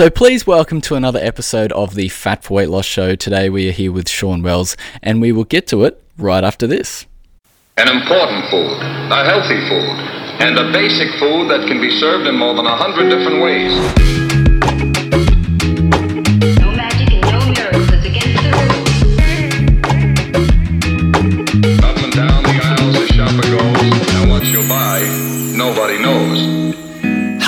So please welcome to another episode of the Fat for Weight Loss Show. Today we are here with Shawn Wells, and we will get to it right after this. An important food, a healthy food, and a basic food that can be served in more than a hundred different ways.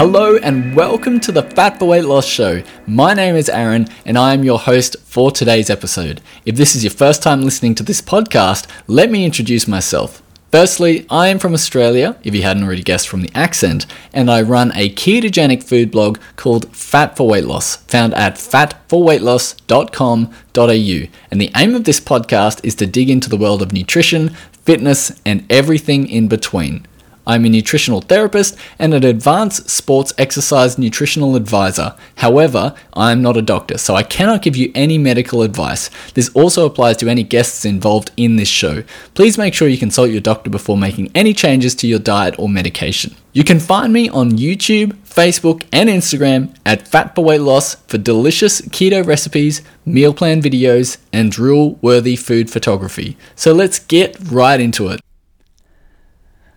Hello and welcome to the Fat for Weight Loss Show. My name is Aaron and I am your host for today's episode. If this is your first time listening to this podcast, let me introduce myself. Firstly, I am from Australia, if you hadn't already guessed from the accent, and I run a ketogenic food blog called Fat for Weight Loss, found at fatforweightloss.com.au. And the aim of this podcast is to dig into the world of nutrition, fitness, and everything in between. I'm a nutritional therapist and an advanced sports exercise nutritional advisor. However, I am not a doctor, so I cannot give you any medical advice. This also applies to any guests involved in this show. Please make sure you consult your doctor before making any changes to your diet or medication. You can find me on YouTube, Facebook, and Instagram at Fat for Weight Loss for delicious keto recipes, meal plan videos, and drill worthy food photography. So let's get right into it.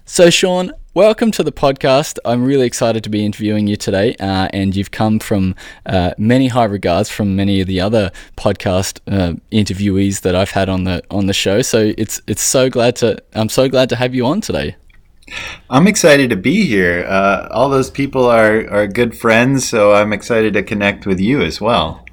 So, Shawn, welcome to the podcast. I'm really excited to be interviewing you today, uh, and you've come from uh, many high regards from many of the other podcast uh, interviewees that I've had on the on the show. So it's it's so glad to I'm so glad to have you on today. I'm excited to be here. Uh, all those people are are good friends, so I'm excited to connect with you as well.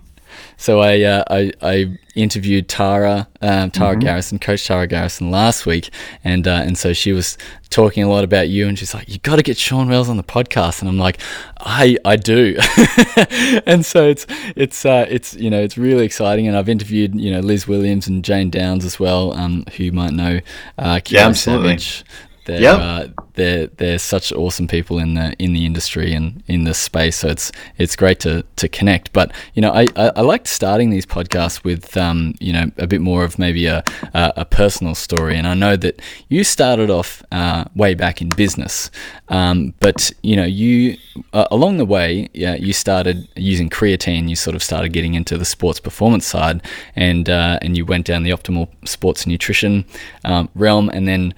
So I uh, I, I interviewed Tara um, Tara Mm-hmm. Garrison, Coach Tara Garrison last week, and uh, and so she was talking a lot about you, and she's like, "You got to get Shawn Wells on the podcast," and I'm like, "I I do," and so it's it's uh, it's you know it's really exciting, and I've interviewed you know Liz Williams and Jane Downs as well, um, who you might know, uh, Keto absolutely. Savage. They're, Yep. uh, they're they're such awesome people in the in the industry and in this space. So it's it's great to to connect. But you know, I I, I liked starting these podcasts with um you know a bit more of maybe a a, a personal story. And I know that you started off uh, way back in business, um, but you know you uh, along the way yeah you started using creatine. You sort of started getting into the sports performance side, and uh, and you went down the optimal sports nutrition um, realm, and then.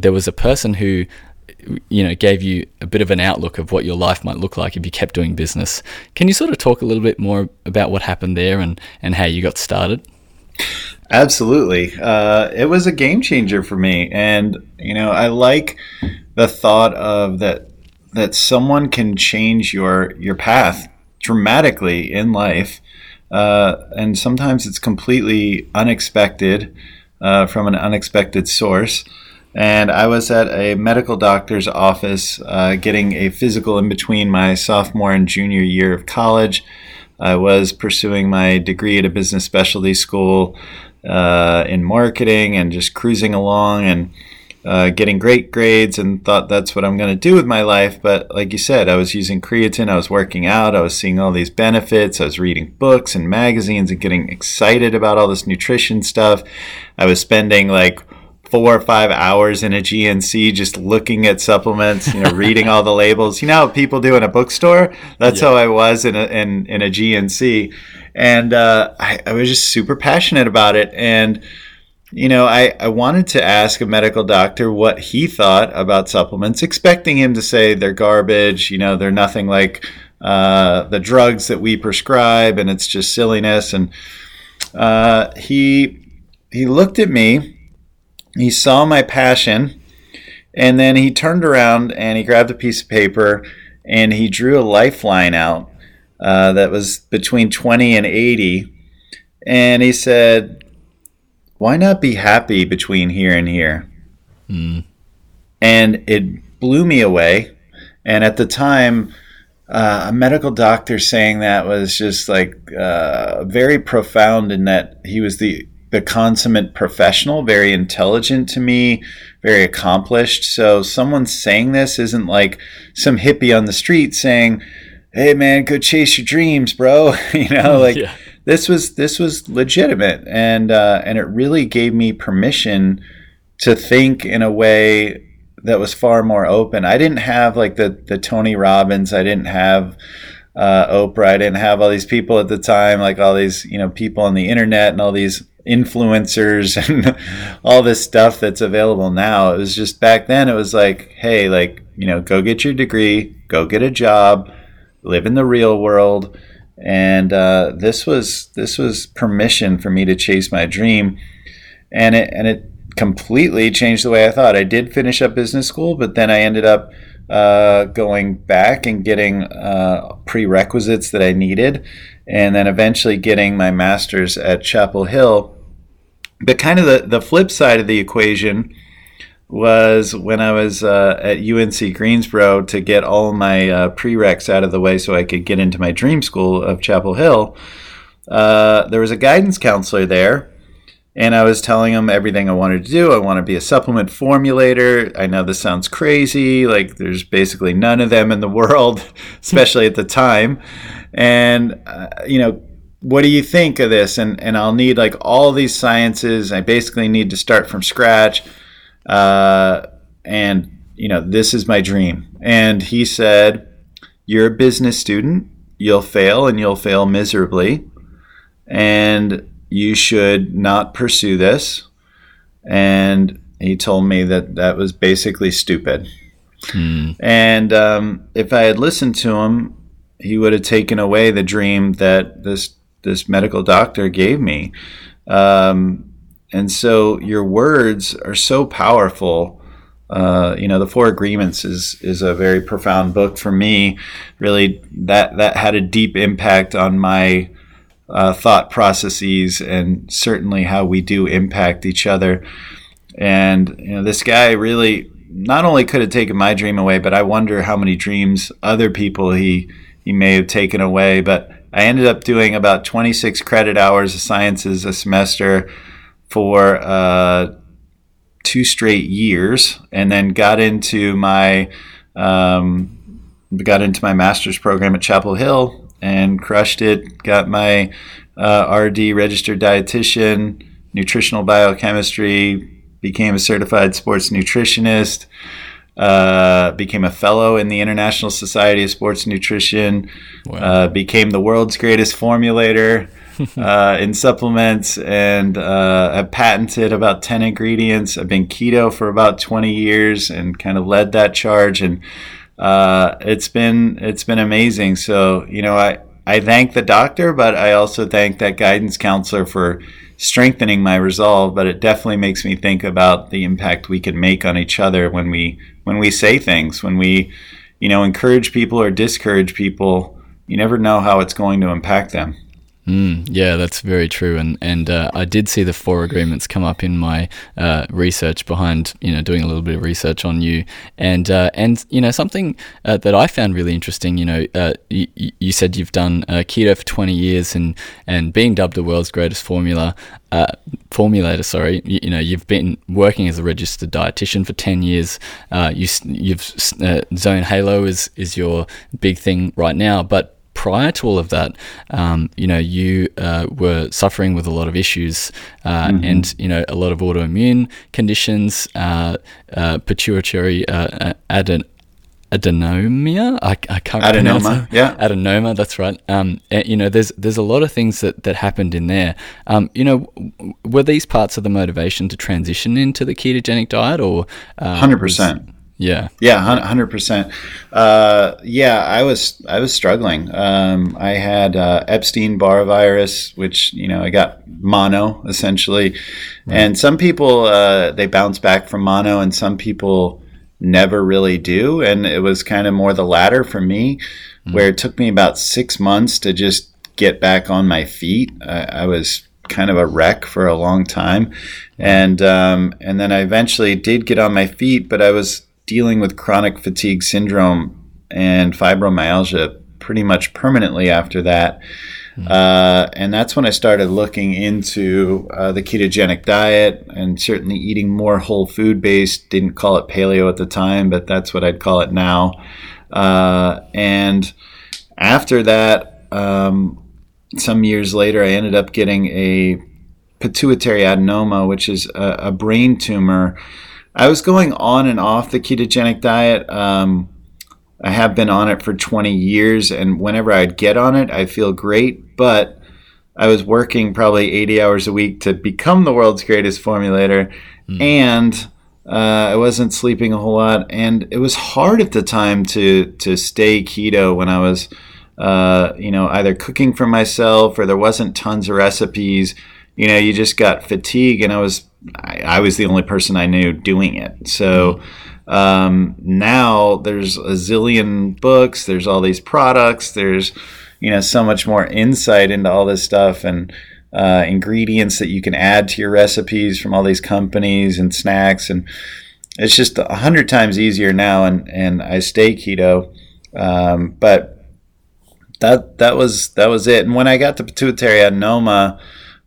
There was a person who you know gave you a bit of an outlook of what your life might look like if you kept doing business. Can you sort of talk a little bit more about what happened there and and how you got started? Absolutely, uh, it was a game changer for me, and you know I like the thought of that that someone can change your your path dramatically in life, uh, and sometimes it's completely unexpected uh, from an unexpected source. And I was at a medical doctor's office uh, getting a physical in between my sophomore and junior year of college. I was pursuing my degree at a business specialty school uh, in marketing and just cruising along and uh, getting great grades and thought that's what I'm going to do with my life. But like you said, I was using creatine, I was working out, I was seeing all these benefits, I was reading books and magazines and getting excited about all this nutrition stuff. I was spending like four or five hours in a GNC just looking at supplements, you know, reading all the labels. You know how people do in a bookstore? That's Yeah. how I was in a, in, in a GNC. And uh, I, I was just super passionate about it. And, you know, I, I wanted to ask a medical doctor what he thought about supplements, expecting him to say they're garbage, you know, they're nothing like uh, the drugs that we prescribe and it's just silliness. And uh, he, he looked at me he saw my passion and then he turned around and he grabbed a piece of paper and he drew a lifeline out uh, that was between 20 and 80 and he said why not be happy between here and here? And it blew me away. And at the time uh, a medical doctor saying that was just like uh, very profound in that he was the the consummate professional, very intelligent to me, very accomplished. So someone saying this isn't like some hippie on the street saying, "Hey man, go chase your dreams, bro." you know, like Yeah. this was this was legitimate, and uh, and it really gave me permission to think in a way that was far more open. I didn't have like the the Tony Robbins. I didn't have uh, Oprah. I didn't have all these people at the time, like all these you know people on the internet and all these influencers and all this stuff that's available now. It was just back then. It was like, hey, like you know, go get your degree, go get a job, live in the real world. And uh, this was this was permission for me to chase my dream, and it and it completely changed the way I thought. I did finish up business school, but then I ended up uh, going back and getting uh, prerequisites that I needed, and then eventually getting my master's at Chapel Hill. But kind of the, the flip side of the equation was when I was uh, at UNC Greensboro to get all my uh, prereqs out of the way so I could get into my dream school of Chapel Hill. Uh, there was a guidance counselor there, and I was telling him everything I wanted to do. I want to be a supplement formulator. I know this sounds crazy, like there's basically none of them in the world, especially at the time. And uh, you know, what do you think of this? And and I'll need like all these sciences. I basically need to start from scratch. Uh, and you know this is my dream. And he said you're a business student. You'll fail and you'll fail miserably. And you should not pursue this. And he told me that that was basically stupid. And um, if i had listened to him he would have taken away the dream that this this medical doctor gave me um, and so your words are so powerful. Uh, you know, the Four Agreements is is a very profound book for me. Really, that that had a deep impact on my uh, thought processes and certainly how we do impact each other. And you know, this guy really not only could have taken my dream away, but I wonder how many dreams other people he he may have taken away. But I ended up doing about 26 credit hours of sciences a semester for uh, two straight years, and then got into my um, got into my master's program at Chapel Hill and crushed it. Got my uh, RD registered dietitian, nutritional biochemistry. Became a certified sports nutritionist. Uh, became a fellow in the International Society of Sports Nutrition. Uh, became the world's greatest formulator uh, in supplements and uh, I've patented about 10 ingredients. I've been keto for about 20 years and kind of led that charge. And uh, it's been it's been amazing. So, you know, I, I thank the doctor, but I also thank that guidance counselor for strengthening my resolve. But it definitely makes me think about the impact we can make on each other when we when we say things, when we, you know, encourage people or discourage people. You never know how it's going to impact them. Mm, yeah, that's very true, and and uh, I did see the four agreements come up in my uh, research behind you know doing a little bit of research on you, and uh, and you know something uh, that I found really interesting. You know, uh, you, you said you've done uh, keto for twenty years, and and being dubbed the world's greatest formula formulator. Sorry, you, you, know you've been working as a registered dietitian for ten years. you you've Zone Halo is is your big thing right now, but prior to all of that, um, you know, you uh, were suffering with a lot of issues uh, mm-hmm. and, you know, a lot of autoimmune conditions, uh, uh pituitary uh, aden- adenomia. I, I can't adenoma. Yeah, adenoma. That's right. Um, you know, there's there's a lot of things that, that happened in there. Um, you know, were these parts of the motivation to transition into the ketogenic diet, or uh, hundred percent? Yeah. Yeah, hundred percent. Uh, yeah, I was I was struggling. Um, I had uh, Epstein Barr virus, which you know I got mono essentially, right. and some people uh, they bounce back from mono, and some people never really do. And it was kind of more the latter for me, mm. where it took me about six months to just get back on my feet. I, I was kind of a wreck for a long time, and um, and then I eventually did get on my feet, but I was dealing with chronic fatigue syndrome and fibromyalgia pretty much permanently after that. Mm-hmm. Uh, and that's when I started looking into uh, the ketogenic diet and certainly eating more whole food based. Didn't call it paleo at the time, but that's what I'd call it now. Uh, and after that, um, some years later, I ended up getting a pituitary adenoma, which is a, a brain tumor I was going on and off the ketogenic diet. Um, I have been on it for 20 years, and whenever I'd get on it, I feel great. But I was working probably 80 hours a week to become the world's greatest formulator, and uh, I wasn't sleeping a whole lot, and it was hard at the time to to stay keto when I was, uh, you know, either cooking for myself or there wasn't tons of recipes. You know, you just got fatigue, and I was I, I was the only person I knew doing it. So um, now there's a zillion books, there's all these products, there's you know so much more insight into all this stuff and uh, ingredients that you can add to your recipes from all these companies and snacks. And it's just a hundred times easier now and and I stay keto. Um, but that that was that was it. And when I got to pituitary adenoma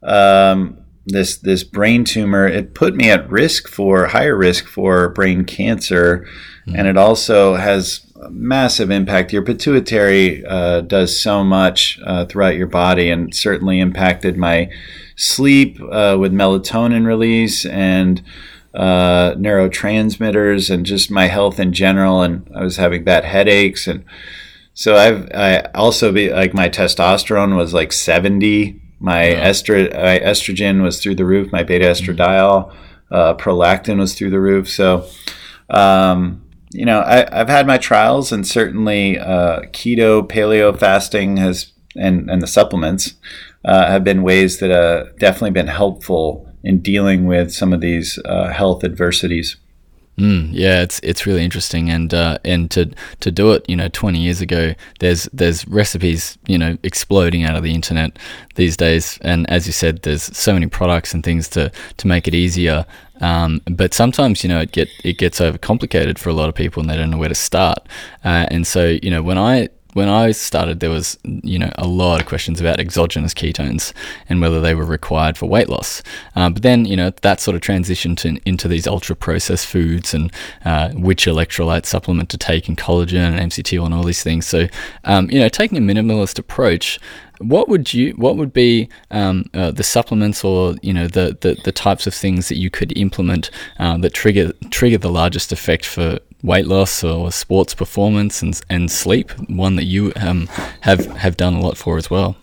um, this this brain tumor it put me at risk for higher risk for brain cancer. And it also has a massive impact. Your pituitary uh, does so much uh, throughout your body and certainly impacted my sleep uh, with melatonin release and uh, neurotransmitters and just my health in general. And i was having bad headaches. And so i've i also be like my testosterone was like 70 my estro- my estrogen was through the roof. My beta estradiol, uh, prolactin was through the roof. So, um, you know, I, I've had my trials, and certainly uh, keto, paleo fasting has, and and the supplements uh, have been ways that uh, definitely been helpful in dealing with some of these uh, health adversities. Mm, yeah, it's it's really interesting, and uh, and to to do it, you know, twenty years ago, there's there's recipes, you know, exploding out of the internet these days, and as you said, there's so many products and things to to make it easier. Um, but sometimes, you know, it get it gets overcomplicated for a lot of people, and they don't know where to start. Uh, and so, you know, when I when I started, there was you know a lot of questions about exogenous ketones and whether they were required for weight loss. Uh, but then you know that sort of transitioned to, into these ultra processed foods and uh, which electrolyte supplement to take and collagen and MCT and all these things. So um, you know taking a minimalist approach. What would you? What would be um, uh, the supplements, or you know, the, the, the types of things that you could implement uh, that trigger trigger the largest effect for weight loss or sports performance and and sleep? One that you um, have have done a lot for as well.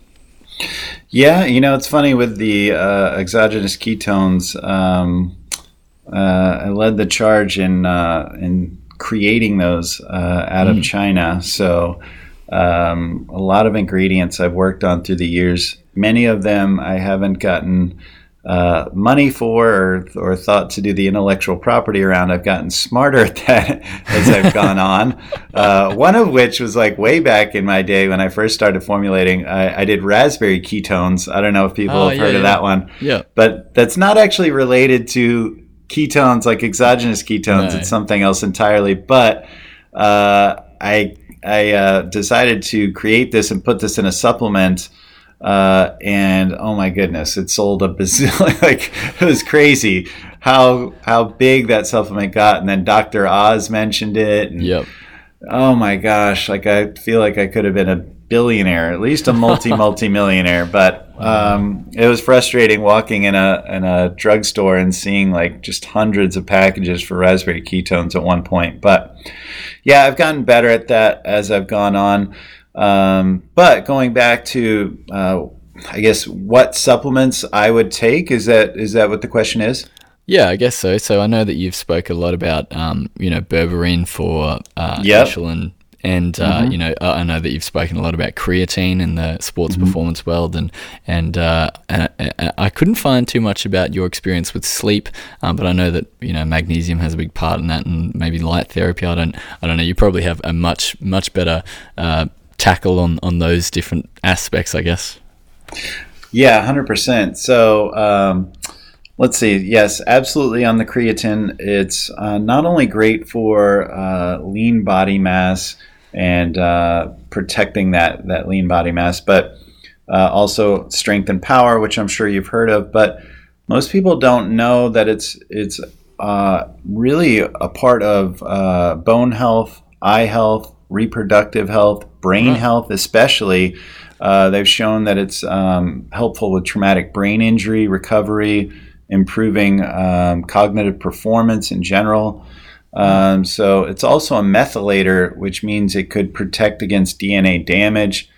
Yeah, you know, it's funny with the uh, exogenous ketones. Um, uh, I led the charge in uh, in creating those uh, out of China. So um, a lot of ingredients I've worked on through the years. Many of them I haven't gotten uh, money for or, or thought to do the intellectual property around. I've gotten smarter at that as I've gone on. Uh, one of which was like way back in my day when I first started formulating. I, I did raspberry ketones. I don't know if people Oh, have yeah, heard of that one. Yeah. But that's not actually related to ketones like exogenous ketones. No. It's something else entirely. But uh, I I uh, decided to create this and put this in a supplement. Uh, and oh my goodness, it sold a bazillion. like it was crazy how how big that supplement got. And then Dr. Oz mentioned it. And, Yep. Oh my gosh, like I feel like I could have been a billionaire, at least a multi multi millionaire. But um, it was frustrating walking in a in a drugstore and seeing like just hundreds of packages for raspberry ketones at one point. But yeah, I've gotten better at that as I've gone on. Um, but going back to uh, I guess what supplements I would take is that is that what the question is? Yeah, I guess so. So I know that you've spoke a lot about, um, you know, berberine for uh, Yep. insulin, and uh, you know, I know that you've spoken a lot about creatine in the sports performance world, and and, uh, and I, I couldn't find too much about your experience with sleep, um, but I know that you know magnesium has a big part in that, and maybe light therapy. I don't, I don't know. You probably have a much much better uh, tackle on on those different aspects, I guess. Yeah, hundred percent. So um, let's see. Yes, absolutely. On the creatine, it's uh, not only great for uh, lean body mass and uh, protecting that that lean body mass, but uh, also strength and power, which I'm sure you've heard of. But most people don't know that it's it's uh, really a part of uh, bone health, eye health, reproductive health, brain health, especially. Uh, they've shown that it's um, helpful with traumatic brain injury recovery, improving um, cognitive performance in general. Um, so it's also a methylator, which means it could protect against DNA damage.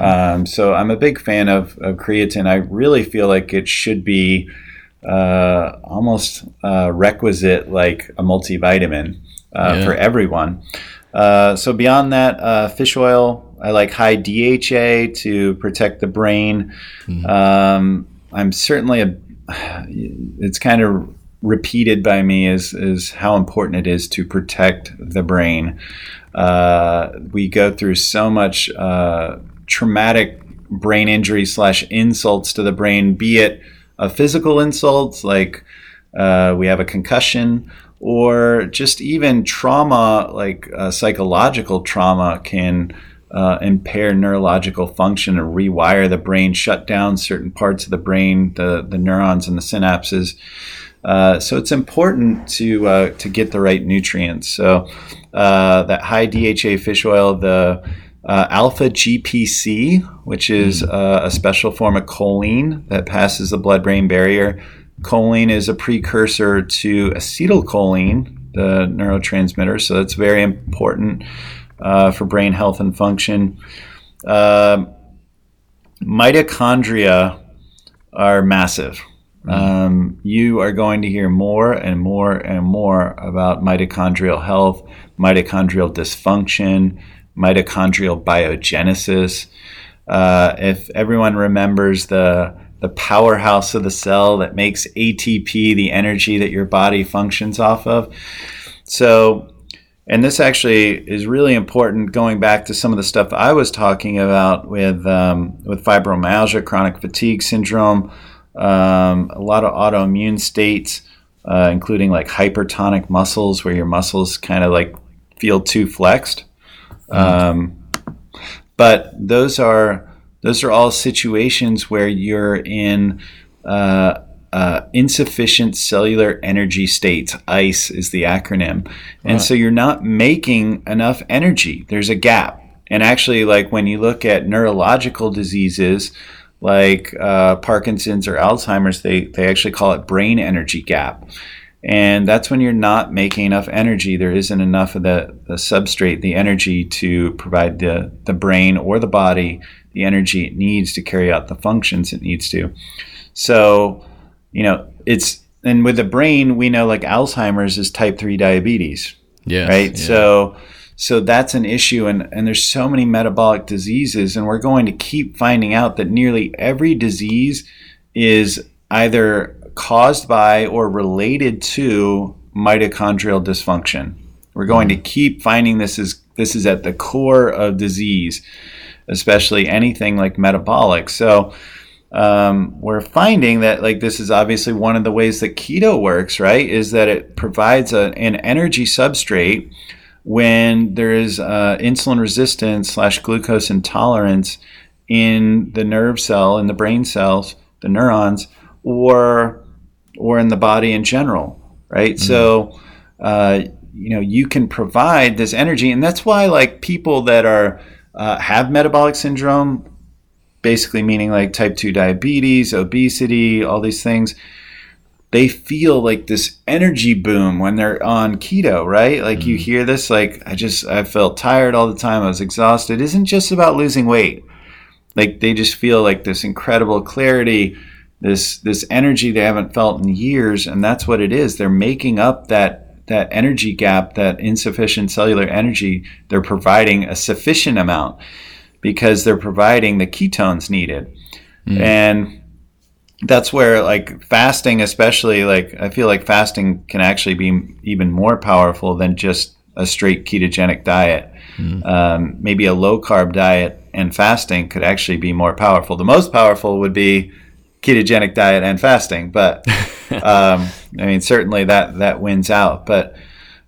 Um, so I'm a big fan of, of creatine. I really feel like it should be uh, almost uh, requisite, like a multivitamin uh, Yeah. for everyone. Uh, so beyond that, uh, fish oil. I like high DHA to protect the brain. Um, I'm certainly a. It's kind of repeated by me is is how important it is to protect the brain. Uh, we go through so much uh, traumatic brain injury slash insults to the brain, be it a physical insult like uh, we have a concussion, or just even trauma like uh, psychological trauma can uh, impair neurological function and rewire the brain, shut down certain parts of the brain, the, the neurons and the synapses. Uh, so it's important to uh, to get the right nutrients. So uh, that high DHA fish oil, the uh, alpha GPC, which is uh, a special form of choline that passes the blood-brain barrier. Choline is a precursor to acetylcholine, the neurotransmitter. So that's very important uh, for brain health and function. Uh, mitochondria are massive. Um, you are going to hear more and more and more about mitochondrial health, mitochondrial dysfunction, mitochondrial biogenesis. Uh, if everyone remembers the the powerhouse of the cell that makes ATP the energy that your body functions off of. So, and this actually is really important going back to some of the stuff I was talking about with um, with fibromyalgia, chronic fatigue syndrome, um, a lot of autoimmune states, uh, including like hypertonic muscles, where your muscles kind of like feel too flexed. Um, but those are those are all situations where you're in uh, uh, insufficient cellular energy states. ICE is the acronym, and so you're not making enough energy. There's a gap, and actually, like when you look at neurological diseases like uh, Parkinson's or Alzheimer's, they they actually call it brain energy gap. And that's when you're not making enough energy. There isn't enough of the, the substrate, the energy to provide the, the brain or the body the energy it needs to carry out the functions it needs to. So, you know, it's, and with the brain, we know like Alzheimer's is type 3 diabetes Yeah. right? yeah. So so that's an issue and, and there's so many metabolic diseases and we're going to keep finding out that nearly every disease is either caused by or related to mitochondrial dysfunction. We're going to keep finding this is this is at the core of disease, especially anything like metabolic. So um, we're finding that like this is obviously one of the ways that keto works, right? Is that it provides a, an energy substrate when there is uh, insulin resistance slash glucose intolerance in the nerve cell, in the brain cells, the neurons, or or in the body in general, right? So, uh, you know, you can provide this energy, and that's why like people that are uh, have metabolic syndrome, basically meaning like type two diabetes, obesity, all these things. They feel like this energy boom when they're on keto, right? Like you hear this, like I just I felt tired all the time. I was exhausted. It isn't just about losing weight like they just feel like this incredible clarity this this energy they haven't felt in years and that's what it is. They're making up that that energy gap that insufficient cellular energy. They're providing a sufficient amount because they're providing the ketones needed. And that's where like fasting especially like i feel like fasting can actually be even more powerful than just a straight ketogenic diet. Um, maybe a low carb diet and fasting could actually be more powerful. The most powerful would be ketogenic diet and fasting but um, i mean certainly that that wins out. But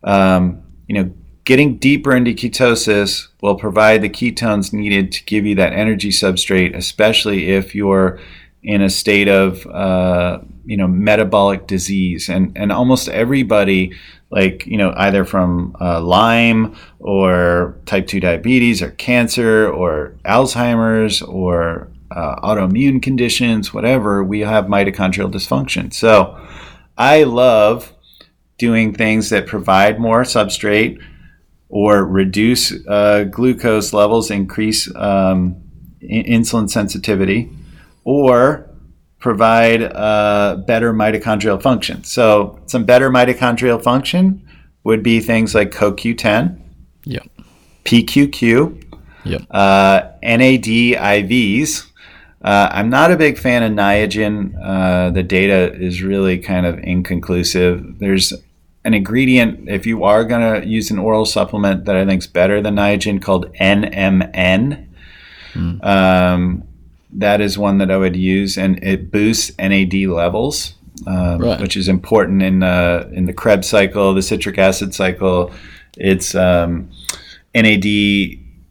um, you know getting deeper into ketosis will provide the ketones needed to give you that energy substrate especially if you're in a state of uh, you know metabolic disease. And and almost everybody like you know either from uh, Lyme or type 2 diabetes or cancer or Alzheimer's or uh, autoimmune conditions whatever we have mitochondrial dysfunction so I love doing things that provide more substrate or reduce uh, glucose levels, increase um, insulin sensitivity, or provide uh, better mitochondrial function. So, some better mitochondrial function would be things like CoQ10, Yep. PQQ, Yep. uh, NAD IVs. Uh, I'm not a big fan of Niagen. Uh, the data is really kind of inconclusive. There's an ingredient, if you are going to use an oral supplement that I think is better than Niagen called NMN. Um, that is one that I would use, and it boosts NAD levels, um, Right. which is important in uh, in the Krebs cycle, the citric acid cycle. It's um, NAD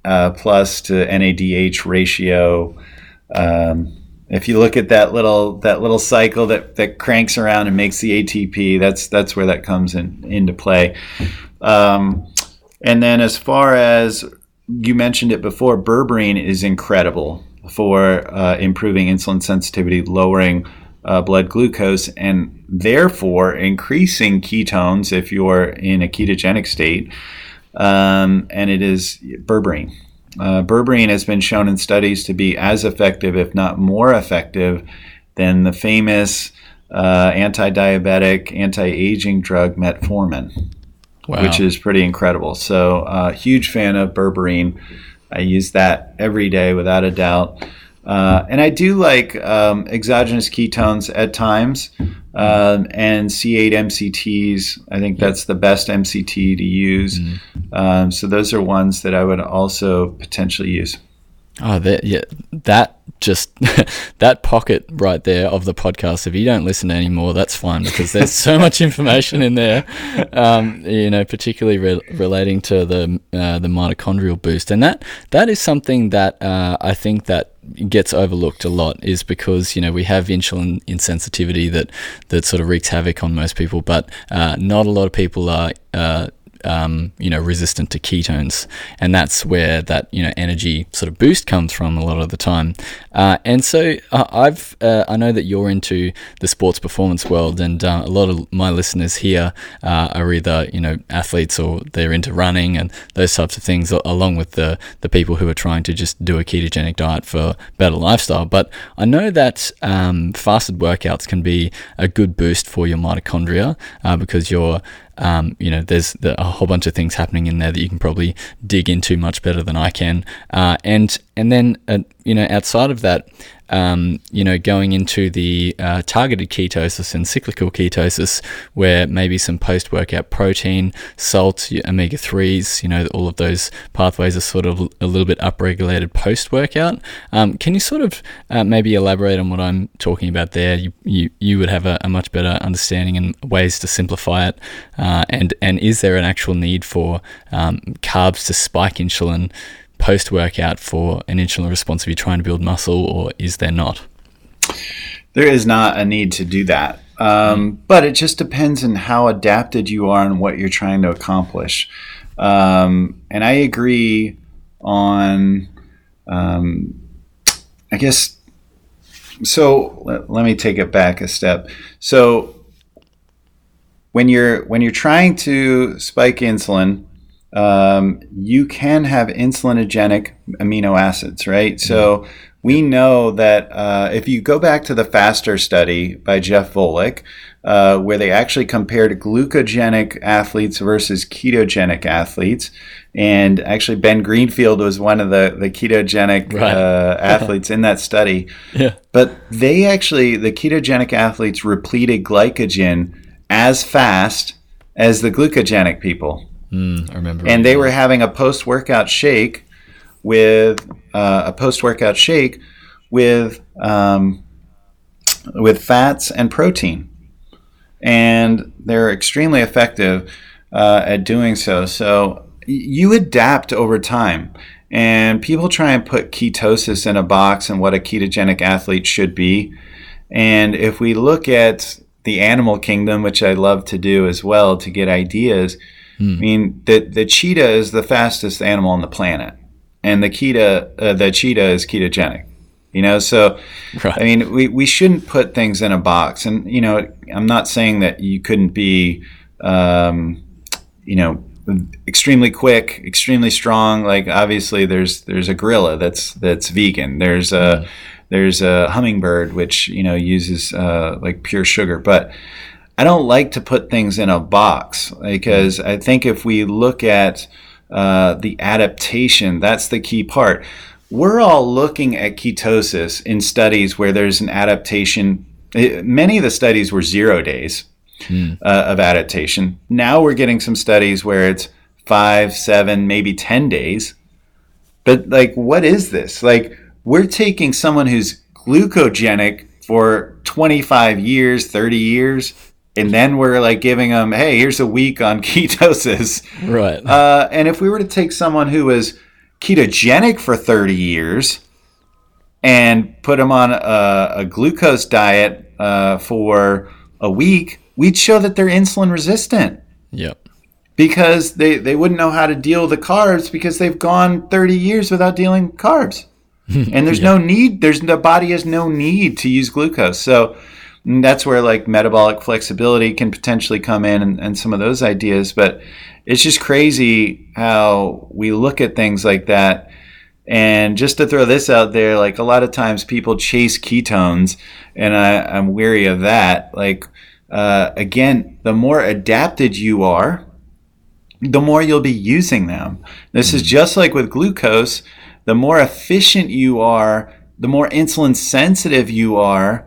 uh, plus to NADH ratio. Um, if you look at that little that little cycle that, that cranks around and makes the ATP, that's that's where that comes in into play. Um, and then as far as you mentioned it before, berberine is incredible for uh, improving insulin sensitivity, lowering uh, blood glucose, and therefore increasing ketones if you're in a ketogenic state. Um, and it is berberine. Uh, berberine has been shown in studies to be as effective, if not more effective, than the famous uh, anti-diabetic, anti-aging drug metformin Wow. which is pretty incredible. So, uh, huge fan of berberine. I use that every day without a doubt. Uh, and I do like um, exogenous ketones at times um, and C8 MCTs. I think that's the best MCT to use. Um, so, those are ones that I would also potentially use. Oh, that yeah, that just that pocket right there of the podcast. If you don't listen anymore, that's fine because there's so much information in there. Um, you know, particularly re- relating to the uh, the mitochondrial boost, and that that is something that uh, I think that gets overlooked a lot is because you know we have insulin insensitivity that that sort of wreaks havoc on most people, but uh, not a lot of people are. Uh, um, you know, resistant to ketones, and that's where that you know energy sort of boost comes from a lot of the time. Uh, and so uh, I've uh, I know that you're into the sports performance world, and uh, a lot of my listeners here uh, are either you know athletes or they're into running and those types of things, along with the the people who are trying to just do a ketogenic diet for better lifestyle. But I know that um, fasted workouts can be a good boost for your mitochondria uh, because you're um, you know, there's the, a whole bunch of things happening in there that you can probably dig into much better than I can. Uh, and and then uh, you know, outside of that, um, you know, going into the uh, targeted ketosis and cyclical ketosis, where maybe some post-workout protein, salt, omega threes, you know, all of those pathways are sort of a little bit upregulated post-workout. Um, can you sort of uh, maybe elaborate on what I'm talking about there? You you, you would have a, a much better understanding and ways to simplify it. Uh, and and is there an actual need for um, carbs to spike insulin post workout for an insulin response if you're trying to build muscle, or is there not? There is not a need to do that. Um, but it just depends on how adapted you are and what you're trying to accomplish. Um, and I agree on, um, I guess, so let, let me take it back a step. So when you're when you're trying to spike insulin, um, you can have insulinogenic amino acids, right? So we know that uh, if you go back to the FASTER study by Jeff Volek, uh, where they actually compared glucogenic athletes versus ketogenic athletes, and actually Ben Greenfield was one of the the ketogenic Right. uh, athletes in that study. Yeah. But they actually, the ketogenic athletes repleted glycogen as fast as the glucogenic people. Mm, I remember. And they were having a post workout shake with uh, a post workout shake with um, with fats and protein, and they're extremely effective uh, at doing so. So you adapt over time, and people try and put ketosis in a box and what a ketogenic athlete should be. And if we look at the animal kingdom, which I love to do as well to get ideas, I mean, the the cheetah is the fastest animal on the planet, and the cheetah uh, the cheetah is ketogenic. You know, so Right. I mean, we, we shouldn't put things in a box. And you know, I'm not saying that you couldn't be um, you know, extremely quick, extremely strong. Like obviously, there's there's a gorilla that's that's vegan. There's a there's a hummingbird which you know uses uh, like pure sugar, but I don't like to put things in a box because I think if we look at uh, the adaptation, that's the key part. We're all looking at ketosis in studies where there's an adaptation. eh, Many of the studies were zero days uh, of adaptation. Now we're getting some studies where it's five, seven, maybe 10 days. But, like, what is this? Like, we're taking someone who's glucogenic for 25 years, 30 years, and then we're like giving them, hey, here's a week on ketosis. Right. Uh, and if we were to take someone who was ketogenic for 30 years and put them on a, a glucose diet uh, for a week, we'd show that they're insulin resistant yep. because they, they wouldn't know how to deal with the carbs because they've gone 30 years without dealing with carbs. and there's no need, there's the body has no need to use glucose. So mm, that's where like metabolic flexibility can potentially come in and, and some of those ideas. But it's just crazy how we look at things like that. And just to throw this out there, like a lot of times people chase ketones, and I, I'm weary of that. Like, uh, again, the more adapted you are, the more you'll be using them. This is just like with glucose. The more efficient you are, the more insulin sensitive you are,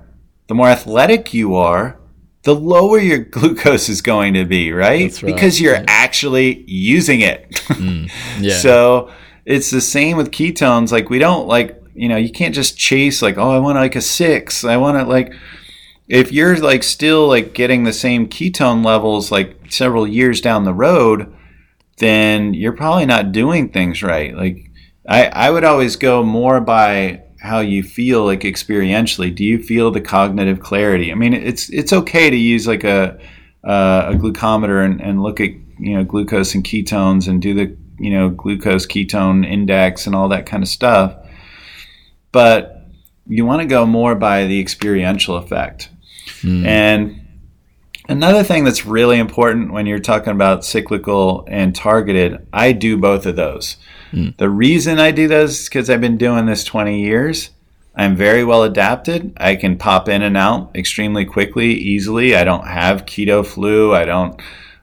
the more athletic you are, the lower your glucose is going to be, right? That's right, Because you're right. actually using it. Mm. Yeah. So it's the same with ketones. Like we don't like, you know, you can't just chase like, oh, I want like a six. I want to like, if you're like still like getting the same ketone levels like several years down the road, then you're probably not doing things right. Like I, I would always go more by how you feel like experientially. Do you feel the cognitive clarity? I mean, it's it's okay to use like a uh, a glucometer and, and look at you know glucose and ketones and do the you know glucose ketone index and all that kind of stuff, but you want to go more by the experiential effect. And another thing that's really important when you're talking about cyclical and targeted, I do both of those. The reason I do those is because I've been doing this 20 years. I'm very well adapted. I can pop in and out extremely quickly, easily. I don't have keto flu. I don't.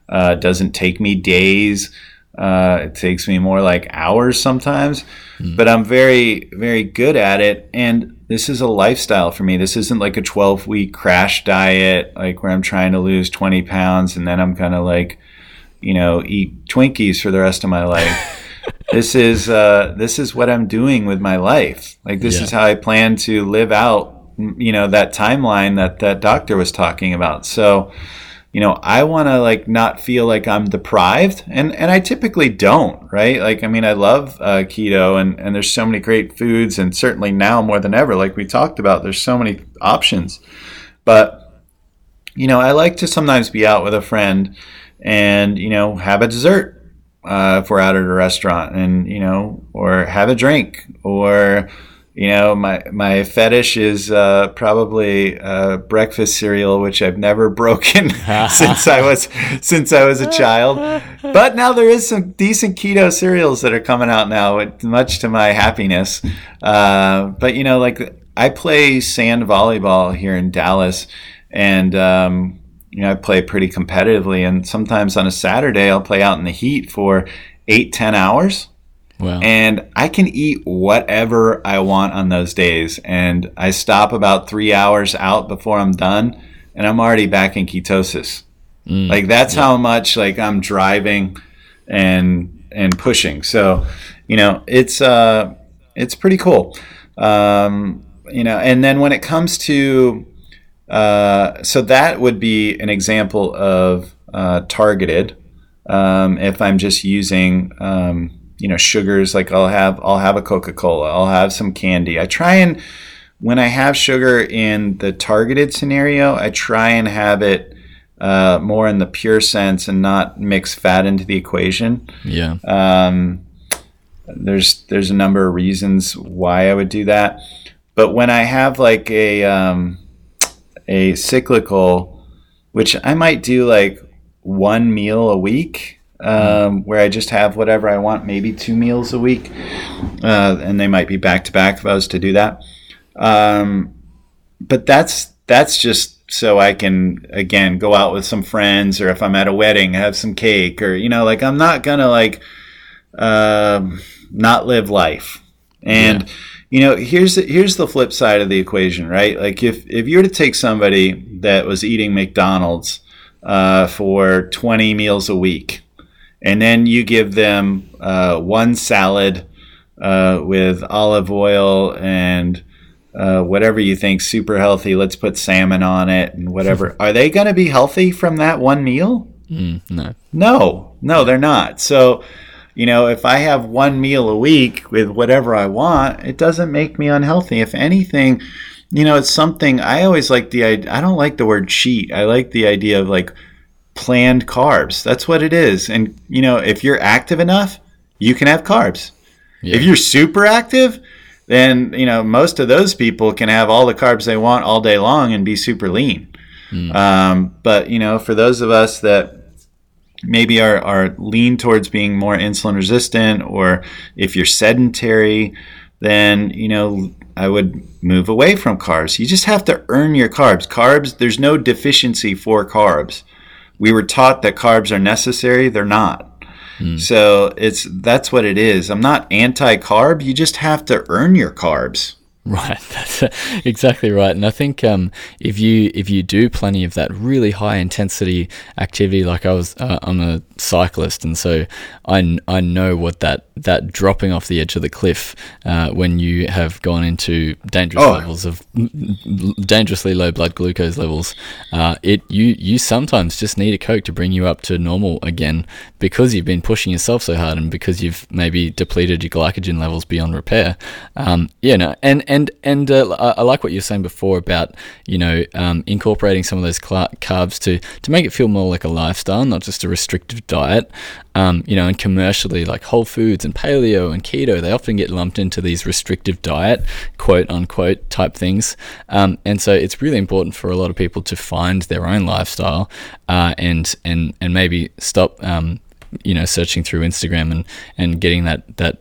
Uh, doesn't take me days. Uh, it takes me more like hours sometimes, but I'm very, very good at it. And this is a lifestyle for me. This isn't like a 12 week crash diet, like where I'm trying to lose 20 pounds and then I'm gonna like, you know, eat Twinkies for the rest of my life. this is uh, this is what I'm doing with my life. Like this Yeah. is how I plan to live out, you know, that timeline that that doctor was talking about. So, you know, I want to like not feel like I'm deprived, and and I typically don't, right? Like, I mean, I love uh, keto, and and there's so many great foods, and certainly now more than ever, like we talked about, there's so many options. But you know, I like to sometimes be out with a friend, and you know, have a dessert uh, if we're out at a restaurant, and you know, or have a drink, or you know, my my fetish is uh, probably uh, breakfast cereal, which I've never broken since I was since I was a child. But now there is some decent keto cereals that are coming out now, much to my happiness. Uh, but you know, like I play sand volleyball here in Dallas, and um, you know, I play pretty competitively. And sometimes on a Saturday, I'll play out in the heat for eight, ten hours Wow. and I can eat whatever I want on those days. And I stop about three hours out before I'm done, and I'm already back in ketosis. like that's how much like I'm driving and and pushing. So, you know, it's uh it's pretty cool. Um, you know, and then when it comes to uh, so that would be an example of uh, targeted. Um, if I'm just using um, you know sugars, like I'll have I'll have a Coca Cola, I'll have some candy. I try and when I have sugar in the targeted scenario, I try and have it uh, more in the pure sense and not mix fat into the equation. yeah. Um, there's there's a number of reasons why I would do that, but when I have like a um, a cyclical, which I might do like one meal a week, um, where I just have whatever I want, maybe two meals a week, uh, and they might be back to back if I was to do that. Um, but that's that's just so I can again go out with some friends, or if I'm at a wedding, have some cake, or you know, like I'm not gonna like um, not live life. And Yeah. You know, here's the, here's the flip side of the equation, right? Like if if you were to take somebody that was eating McDonald's uh, for 20 meals a week, and then you give them uh, one salad uh, with olive oil and uh, whatever you think super healthy. Let's put salmon on it and whatever. Are they going to be healthy from that one meal? Mm, no. No, no, they're not. So, you know, if I have one meal a week with whatever I want, it doesn't make me unhealthy. If anything, you know, it's something I always like the idea. I don't like the word cheat. I like the idea of like planned carbs. That's what it is. And, you know, if you're active enough, you can have carbs. If you're super active, then, you know, most of those people can have all the carbs they want all day long and be super lean. Um, but, you know, for those of us that maybe are, are lean towards being more insulin resistant or if you're sedentary then you know i would move away from carbs. You just have to earn your carbs. Carbs there's no deficiency for carbs. We were taught that carbs are necessary. They're not. Hmm. So it's that's what it is. I'm not anti-carb. You just have to earn your carbs Right, that's exactly right. And I think um, if you if you do plenty of that really high intensity activity, like I was, uh, I'm a cyclist, and so I, I know what that that dropping off the edge of the cliff uh, when you have gone into dangerous Oh. levels of dangerously low blood glucose levels. Uh, it you you sometimes just need a coke to bring you up to normal again because you've been pushing yourself so hard and because you've maybe depleted your glycogen levels beyond repair. Um, yeah, no, and and and uh, I, like what you were saying before about you know um, incorporating some of those cla carbs to to make it feel more like a lifestyle, not just a restrictive diet. Um, you know, and commercially, like Whole Foods and paleo and keto, they often get lumped into these restrictive diet, quote unquote, type things. Um, and so it's really important for a lot of people to find their own lifestyle uh, and and and maybe stop. Um, you know, searching through Instagram and, and getting that, that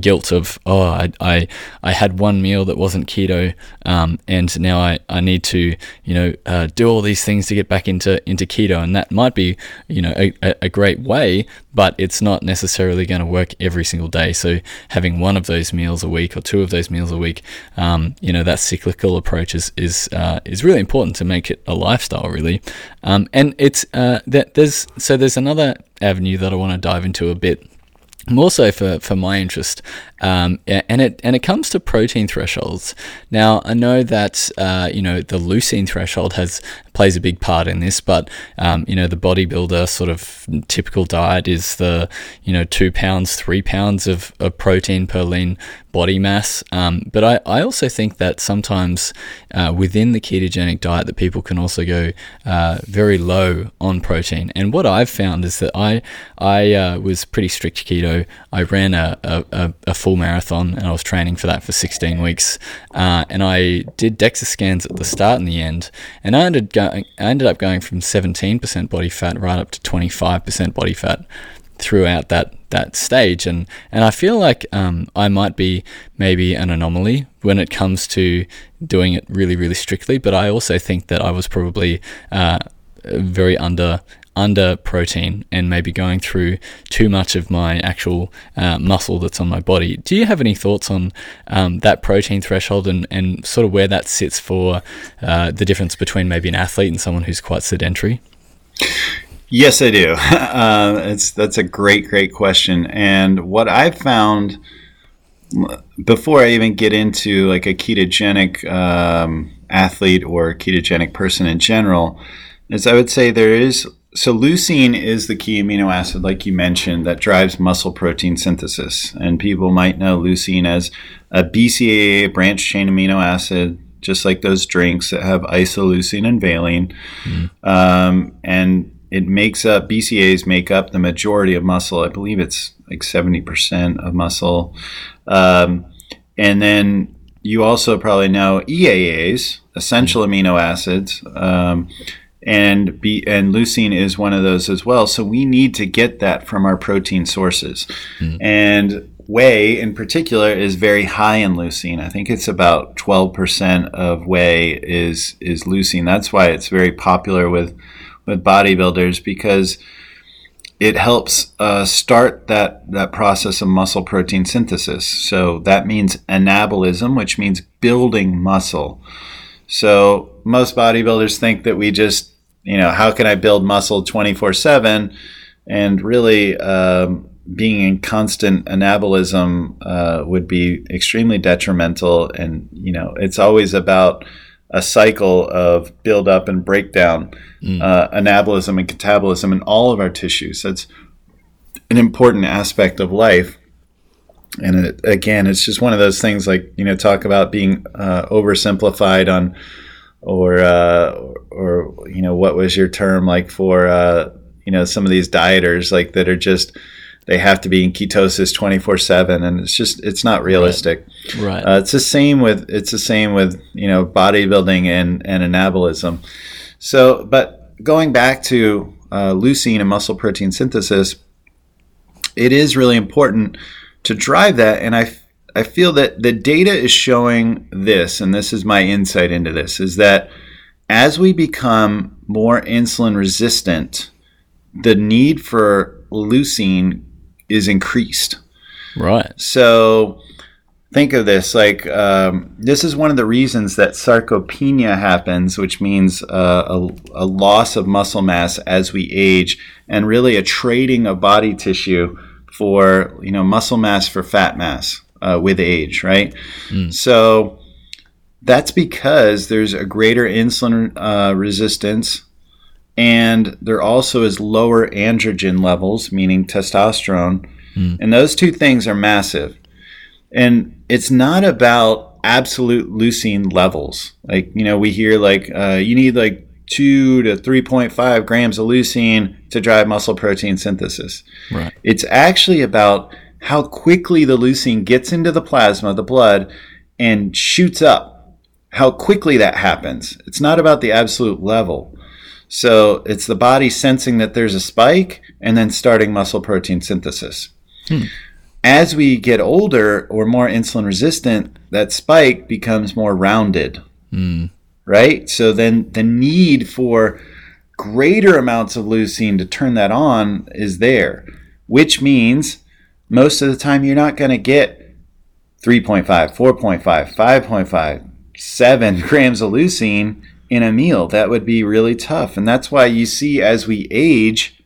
guilt of oh I, I I had one meal that wasn't keto um, and now I, I need to you know uh, do all these things to get back into into keto. And that might be you know a, a- great way but it's not necessarily going to work every single day. So having one of those meals a week or two of those meals a week um, you know that cyclical approach is is uh, is really important to make it a lifestyle really. Um, and it's uh, that there's so there's another avenue that I want to dive into a bit more so for, for my interest, um, and it and it comes to protein thresholds. Now I know that uh, you know the leucine threshold has plays a big part in this, but um, you know the bodybuilder sort of typical diet is the you know two pounds, three pounds of, of protein per lean body mass. Um, but I, I also think that sometimes uh, within the ketogenic diet that people can also go uh, very low on protein. And what I've found is that I I uh, was pretty strict keto. I ran a, a, a- full marathon and I was training for that for 16 weeks. Uh, and I did DEXA scans at the start and the end. And I ended, going, I ended up going from 17% body fat right up to 25% body fat throughout that that stage. And and I feel like um, I might be maybe an anomaly when it comes to doing it really really strictly but I also think that I was probably uh, very under under protein and maybe going through too much of my actual uh, muscle that's on my body. Do you have any thoughts on um, that protein threshold and, and sort of where that sits for uh, the difference between maybe an athlete and someone who's quite sedentary? Yes, I do. Uh, it's that's a great, great question. And what I've found before I even get into like a ketogenic um, athlete or ketogenic person in general is I would say there is so leucine is the key amino acid, like you mentioned, that drives muscle protein synthesis. And people might know leucine as a BCAA branch chain amino acid, just like those drinks that have isoleucine and valine. Um, and it makes up BCAAs make up the majority of muscle. I believe it's like seventy percent of muscle. Um, and then you also probably know EAAs, essential amino acids, um, and be and leucine is one of those as well. So we need to get that from our protein sources, and whey in particular is very high in leucine. I think it's about twelve percent of whey is is leucine. That's why it's very popular with with bodybuilders because it helps uh, start that, that process of muscle protein synthesis. So that means anabolism, which means building muscle. So most bodybuilders think that we just, you know, how can I build muscle 24 7? And really, um, being in constant anabolism uh, would be extremely detrimental. And, you know, it's always about a cycle of build up and breakdown, uh, anabolism and catabolism in all of our tissues. That's an important aspect of life. And it, again, it's just one of those things like, you know, talk about being uh, oversimplified on, or, uh, or, you know, what was your term like for, uh, you know, some of these dieters like that are just, they have to be in ketosis 24 7 and it's just it's not realistic Right. uh, it's the same with it's the same with you know bodybuilding and and anabolism. So, but going back to uh, leucine and muscle protein synthesis, it is really important to drive that. And I I feel that the data is showing this, and this is my insight into this, is that as we become more insulin resistant, the need for leucine is increased. right. So think of this like um, this is one of the reasons that sarcopenia happens, which means uh, a, a loss of muscle mass as we age, and really a trading of body tissue for you know muscle mass for fat mass uh, with age, right? So that's because there's a greater insulin uh, resistance and there also is lower androgen levels, meaning testosterone. And those two things are massive. And it's not about absolute leucine levels. Like, you know, we hear like uh, you need like 2 to 3.5 grams of leucine to drive muscle protein synthesis. Right. It's actually about how quickly the leucine gets into the plasma, the blood, and shoots up. How quickly that happens. It's not about the absolute level. So it's the body sensing that there's a spike and then starting muscle protein synthesis. Hmm. As we get older or more insulin resistant, that spike becomes more rounded. Hmm. Right? So then the need for greater amounts of leucine to turn that on is there, which means most of the time you're not going to get 3.5, 4.5, 5.5, 7 grams of leucine in a meal. That would be really tough. And that's why you see as we age,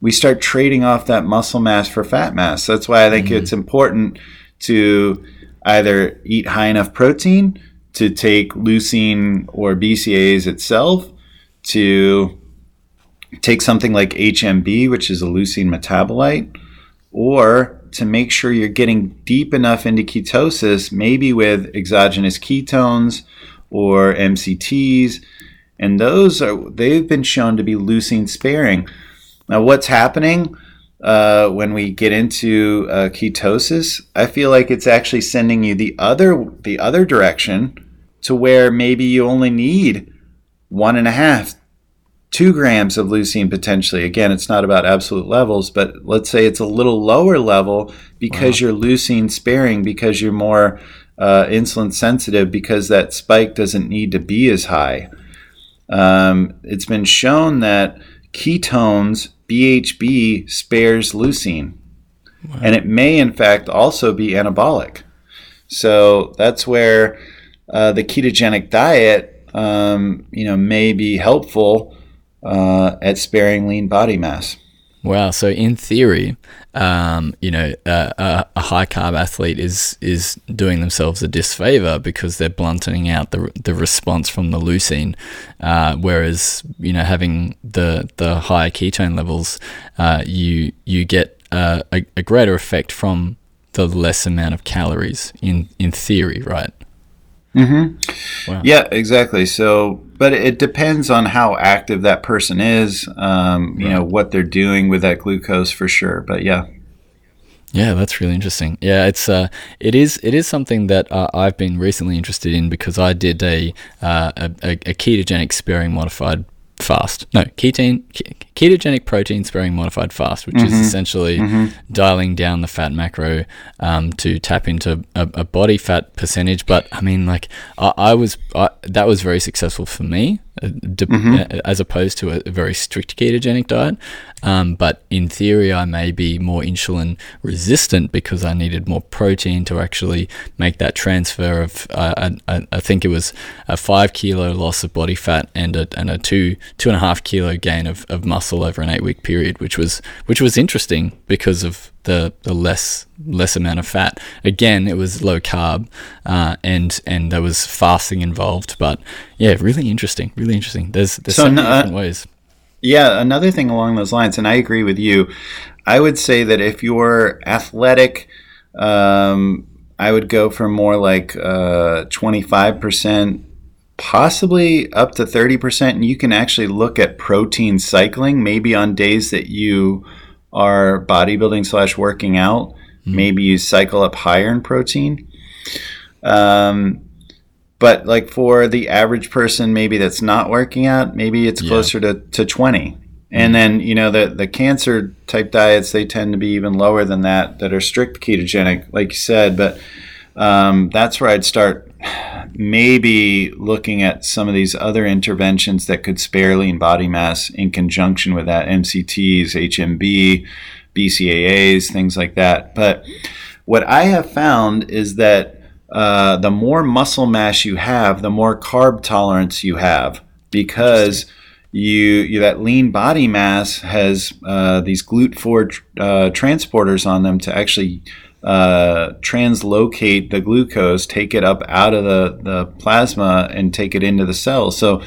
we start trading off that muscle mass for fat mass. That's why I think mm-hmm. it's important to either eat high enough protein to take leucine or BCAAs itself, to take something like HMB, which is a leucine metabolite, or to make sure you're getting deep enough into ketosis, maybe with exogenous ketones or MCTs. And those are they've been shown to be leucine sparing. Now, what's happening uh, when we get into uh, ketosis? I feel like it's actually sending you the other the other direction to where maybe you only need one and a half, two grams of leucine potentially. Again, it's not about absolute levels, but let's say it's a little lower level because you're leucine sparing, because you're more uh, insulin sensitive, because that spike doesn't need to be as high. Um, it's been shown that ketones, BHB, spares leucine. And it may, in fact, also be anabolic. So that's where uh, the ketogenic diet, um, you know, may be helpful uh, at sparing lean body mass. Wow. So in theory, um, you know, uh, a, a high carb athlete is is doing themselves a disfavor because they're blunting out the the response from the leucine, uh, whereas you know having the the higher ketone levels, uh, you you get uh, a, a greater effect from the less amount of calories in in theory, right? Mhm. Yeah, exactly. So, but it depends on how active that person is, um, you know, what they're doing with that glucose for sure. But yeah. Yeah, that's really interesting. Yeah, it's uh, it is it is something that uh, I've been recently interested in because I did a uh, a, a ketogenic sparing modified fast. No, ketone, ke- ketogenic protein sparing modified fast, which is essentially dialing down the fat macro um, to tap into a, a body fat percentage. But I mean, like, I, I was, I, that was very successful for me. uh, de- uh, As opposed to a, a very strict ketogenic diet, um, but in theory, I may be more insulin resistant because I needed more protein to actually make that transfer of. Uh, I, I- I think it was a five kilo loss of body fat and a, and a two two and a half kilo gain of, of muscle over an eight week period, which was which was interesting because of the, the less less amount of fat. Again, it was low carb, uh, and and there was fasting involved. But yeah, really interesting, really interesting. There's there's So so, many no- different ways. Yeah, another thing along those lines, and I agree with you. I would say that if you're athletic, um, I would go for more like uh, 25%, possibly up to 30%. And you can actually look at protein cycling, maybe on days that you are bodybuilding slash working out. Maybe you cycle up higher in protein. Um, but like for the average person, maybe that's not working out, maybe it's Yeah. closer to, to 20. And then, you know, the, the cancer type diets, they tend to be even lower than that, that are strict ketogenic, like you said. But um, that's where I'd start maybe looking at some of these other interventions that could spare lean body mass in conjunction with that MCTs, HMB, BCAAs, things like that. But what I have found is that uh, the more muscle mass you have, the more carb tolerance you have because you, you that lean body mass has uh, these GLUT4 uh, transporters on them to actually uh, translocate the glucose, take it up out of the, the plasma, and take it into the cell. So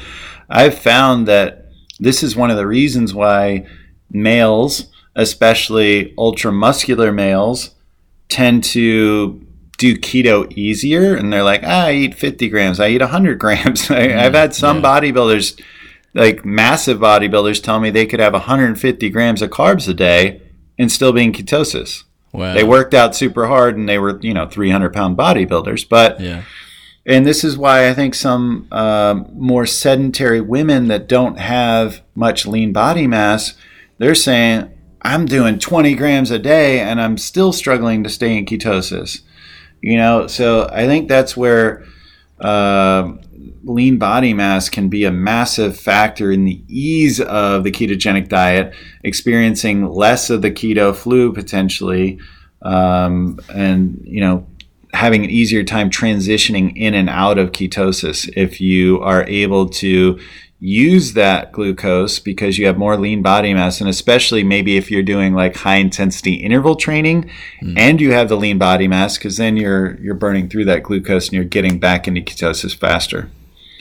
I've found that this is one of the reasons why males, especially ultramuscular males, tend to do keto easier and they're like ah, i eat 50 grams i eat 100 grams I, i've had some yeah. bodybuilders like massive bodybuilders tell me they could have 150 grams of carbs a day and still be in ketosis Wow. they worked out super hard and they were you know 300 pound bodybuilders but Yeah. and this is why I think some um, more sedentary women that don't have much lean body mass, they're saying, I'm doing 20 grams a day and I'm still struggling to stay in ketosis. You know, so I think that's where uh, lean body mass can be a massive factor in the ease of the ketogenic diet, experiencing less of the keto flu potentially, um, and, you know, having an easier time transitioning in and out of ketosis. If you are able to use that glucose because you have more lean body mass and especially maybe if you're doing like high intensity interval training and you have the lean body mass because then you're you're burning through that glucose and you're getting back into ketosis faster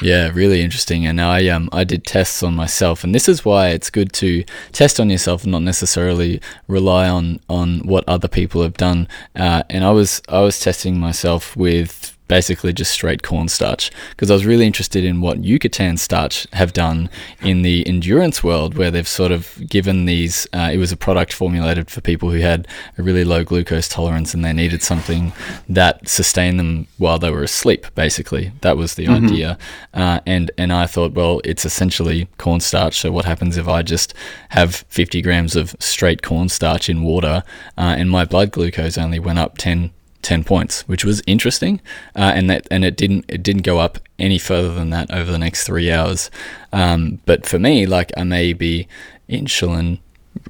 Yeah, really interesting. And I um I did tests on myself, and this is why it's good to test on yourself, and not necessarily rely on on what other people have done. Uh, and I was I was testing myself with basically just straight cornstarch because I was really interested in what Yucatan starch have done in the endurance world, where they've sort of given these. Uh, it was a product formulated for people who had a really low glucose tolerance, and they needed something that sustained them while they were asleep. Basically, that was the idea. Uh, and and I thought, well, it's essentially cornstarch. So what happens if I just have 50 grams of straight cornstarch in water, uh, and my blood glucose only went up 10 10 points, which was interesting, uh, and that and it didn't it didn't go up any further than that over the next three hours. Um, but for me, like I may be insulin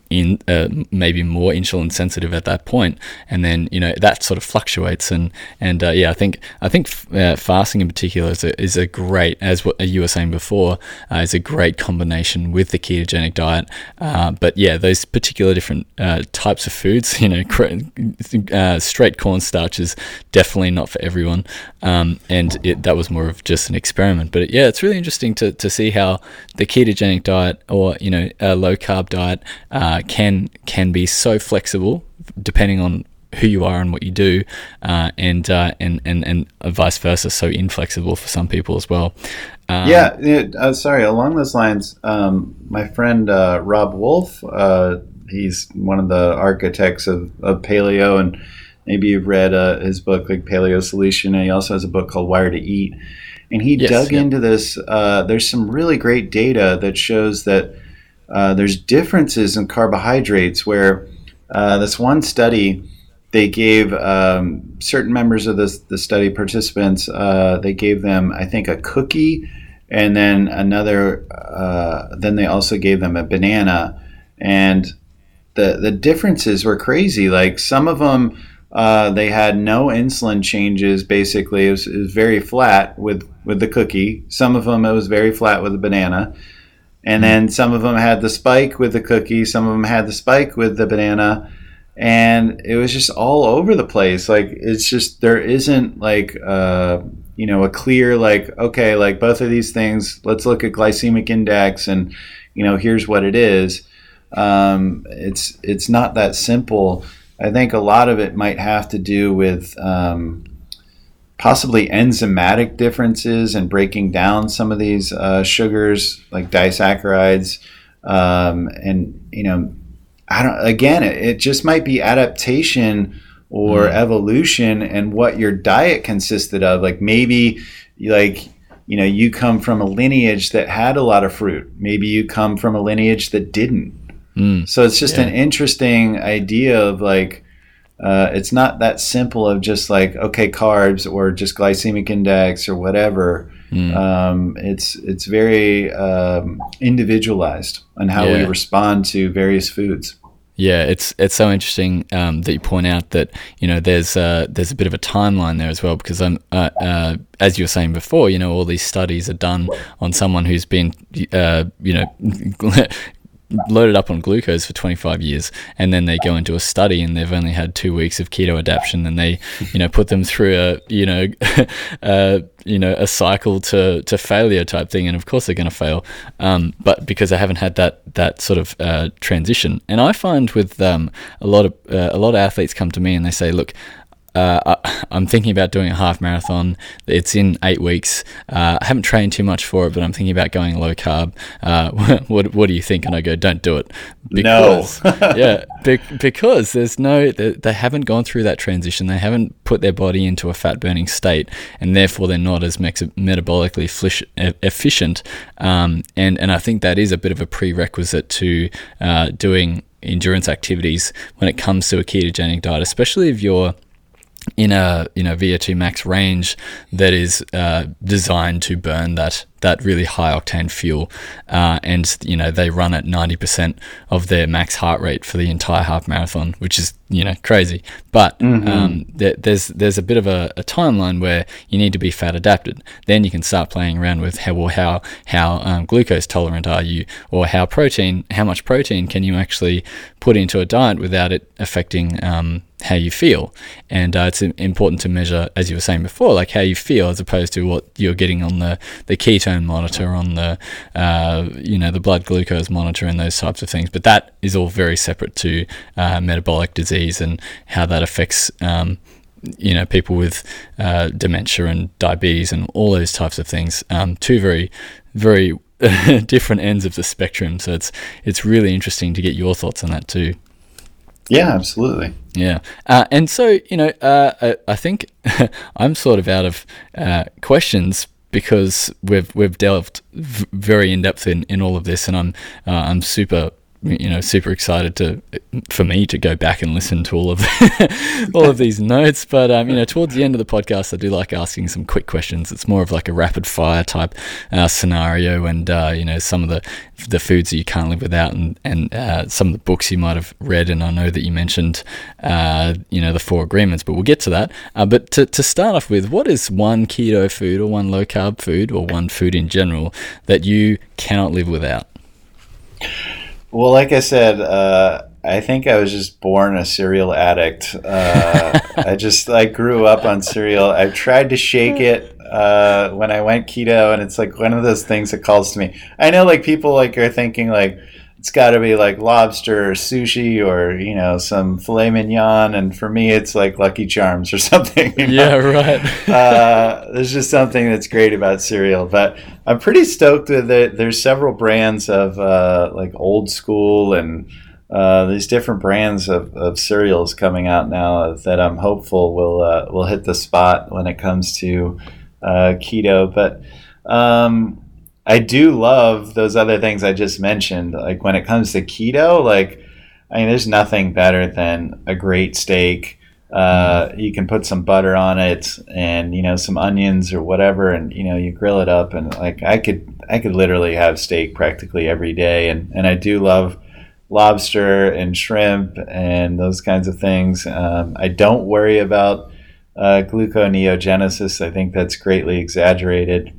in uh, maybe more insulin sensitive at that point, and then you know that sort of fluctuates and and uh, yeah, I think I think uh, fasting in particular is a, is a great as what you were saying before uh, is a great combination with the ketogenic diet. Uh, but yeah, those particular different uh, types of foods, you know, cr- straight cornstarch is definitely not for everyone, um, and it, that was more of just an experiment. But yeah, it's really interesting to to see how the ketogenic diet or you know a low carb diet uh, can can be so flexible depending on who you are and what you do, uh, and, uh, and and and vice versa, so inflexible for some people as well. Um, yeah, it, uh, sorry. Along those lines, um, my friend uh, Robb Wolf, uh, he's one of the architects of, of paleo, and maybe you've read uh, his book like Paleo Solution. And he also has a book called Wired to Eat, and he Yes, dug yeah. into this. Uh, there's some really great data that shows that uh, there's differences in carbohydrates. Where uh, this one study, they gave um, certain members of this the study participants, uh, they gave them I think a cookie, and then another. Uh, then they also gave them a banana, and the the differences were crazy. Like some of them, uh, they had no insulin changes. Basically, it was, it was very flat with with the cookie. Some of them it was very flat with the banana, and then some of them had the spike with the cookie. Some of them had the spike with the banana, and it was just all over the place. Like it's just there isn't like. Uh, you know, a clear like okay, like both of these things. Let's look at glycemic index, and you know, here's what it is um, it's it's not that simple. I think a lot of it might have to do with um, possibly enzymatic differences and breaking down some of these uh, sugars like disaccharides, um, and you know, I don't. Again, it, it just might be adaptation or evolution and what your diet consisted of. Like maybe, like you know, you come from a lineage that had a lot of fruit. Maybe you come from a lineage that didn't. Mm. So it's just Yeah. an interesting idea of like, uh, it's not that simple of just like okay carbs or just glycemic index or whatever. Mm. Um, it's it's very um, individualized on how we respond to various foods. Yeah, it's it's so interesting um, that you point out that you know there's uh, there's a bit of a timeline there as well because I'm uh, uh, as you were saying before, you know all these studies are done on someone who's been uh, you know loaded up on glucose for 25 years and then they go into a study and they've only had two weeks of keto adaptation and they you know put them through a you know you know a cycle to to failure type thing and of course they're going to fail. Um, but because they haven't had that that sort of uh, transition. And I find with um, a lot of uh, a lot of athletes come to me and they say look uh, I, I'm thinking about doing a half marathon. It's in eight weeks. Uh, I haven't trained too much for it, but I'm thinking about going low carb. Uh, what What do you think? And I go, don't do it. No. yeah, be- because there's no, they, they haven't gone through that transition. They haven't put their body into a fat burning state, and therefore they're not as mex- metabolically flish- efficient. Um, and and I think that is a bit of a prerequisite to uh, doing endurance activities when it comes to a ketogenic diet, especially if you're in a you know VO2 max range that is uh, designed to burn that that really high octane fuel, uh, and you know they run at 90% of their max heart rate for the entire half marathon, which is you know crazy. But um, there, there's there's a bit of a, a timeline where you need to be fat adapted. Then you can start playing around with how well, how how um, glucose tolerant are you, or how protein how much protein can you actually put into a diet without it affecting um, how you feel. And uh, it's important to measure, as you were saying before, like how you feel as opposed to what you're getting on the, the ketone monitor, on the uh, you know the blood glucose monitor, and those types of things. But that is all very separate to uh, metabolic disease and how that affects. Um, you know, people with uh, dementia and diabetes and all those types of things. Um, two very, very different ends of the spectrum. So it's it's really interesting to get your thoughts on that too. Yeah, absolutely. Yeah, uh, and so you know, uh, I, I think I'm sort of out of uh, questions because we've we've delved v- very in depth in, in all of this, and I'm uh, I'm super you know super excited to for me to go back and listen to all of all of these notes. But um, you know, towards the end of the podcast, I do like asking some quick questions. It's more of like a rapid fire type uh, scenario, and uh, you know, some of the the foods that you can't live without, and and uh, some of the books you might have read. And I know that you mentioned uh, you know the four agreements, but we'll get to that. Uh, but to to start off with, what is one keto food or one low carb food or one food in general that you cannot live without? Well, like I said, uh, I think I was just born a cereal addict. Uh, I just I grew up on cereal. I tried to shake it uh, when I went keto, and it's like one of those things that calls to me. I know, like people like are thinking like it's got to be like lobster or sushi or you know some filet mignon, and for me, it's like Lucky Charms or something. you know? right. uh, there's just something that's great about cereal. But I'm pretty stoked with it. There's several brands of uh, like old school and uh, these different brands of, of cereals coming out now that I'm hopeful will uh, will hit the spot when it comes to uh, keto. But um, I do love those other things I just mentioned. Like when it comes to keto, like I mean, there's nothing better than a great steak. Uh, you can put some butter on it and you know some onions or whatever, and you know you grill it up and like I could I could literally have steak practically every day, and and I do love lobster and shrimp and those kinds of things. Um, I don't worry about uh, gluconeogenesis. I think that's greatly exaggerated.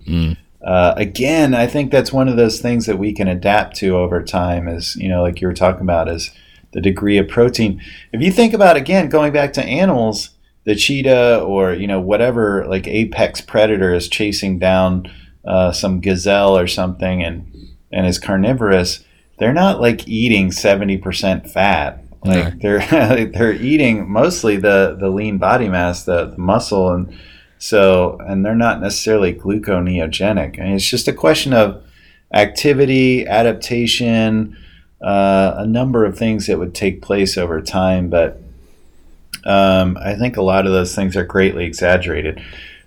Uh, again, I think that's one of those things that we can adapt to over time. Is you know, like you were talking about, is the degree of protein. If you think about again, going back to animals, the cheetah or you know whatever like apex predator is chasing down uh, some gazelle or something and and is carnivorous, they're not like eating seventy percent fat. Like they're they're eating mostly the the lean body mass, the, the muscle, and so and they're not necessarily gluconeogenic. I mean, it's just a question of activity, adaptation, uh, a number of things that would take place over time. But um, I think a lot of those things are greatly exaggerated.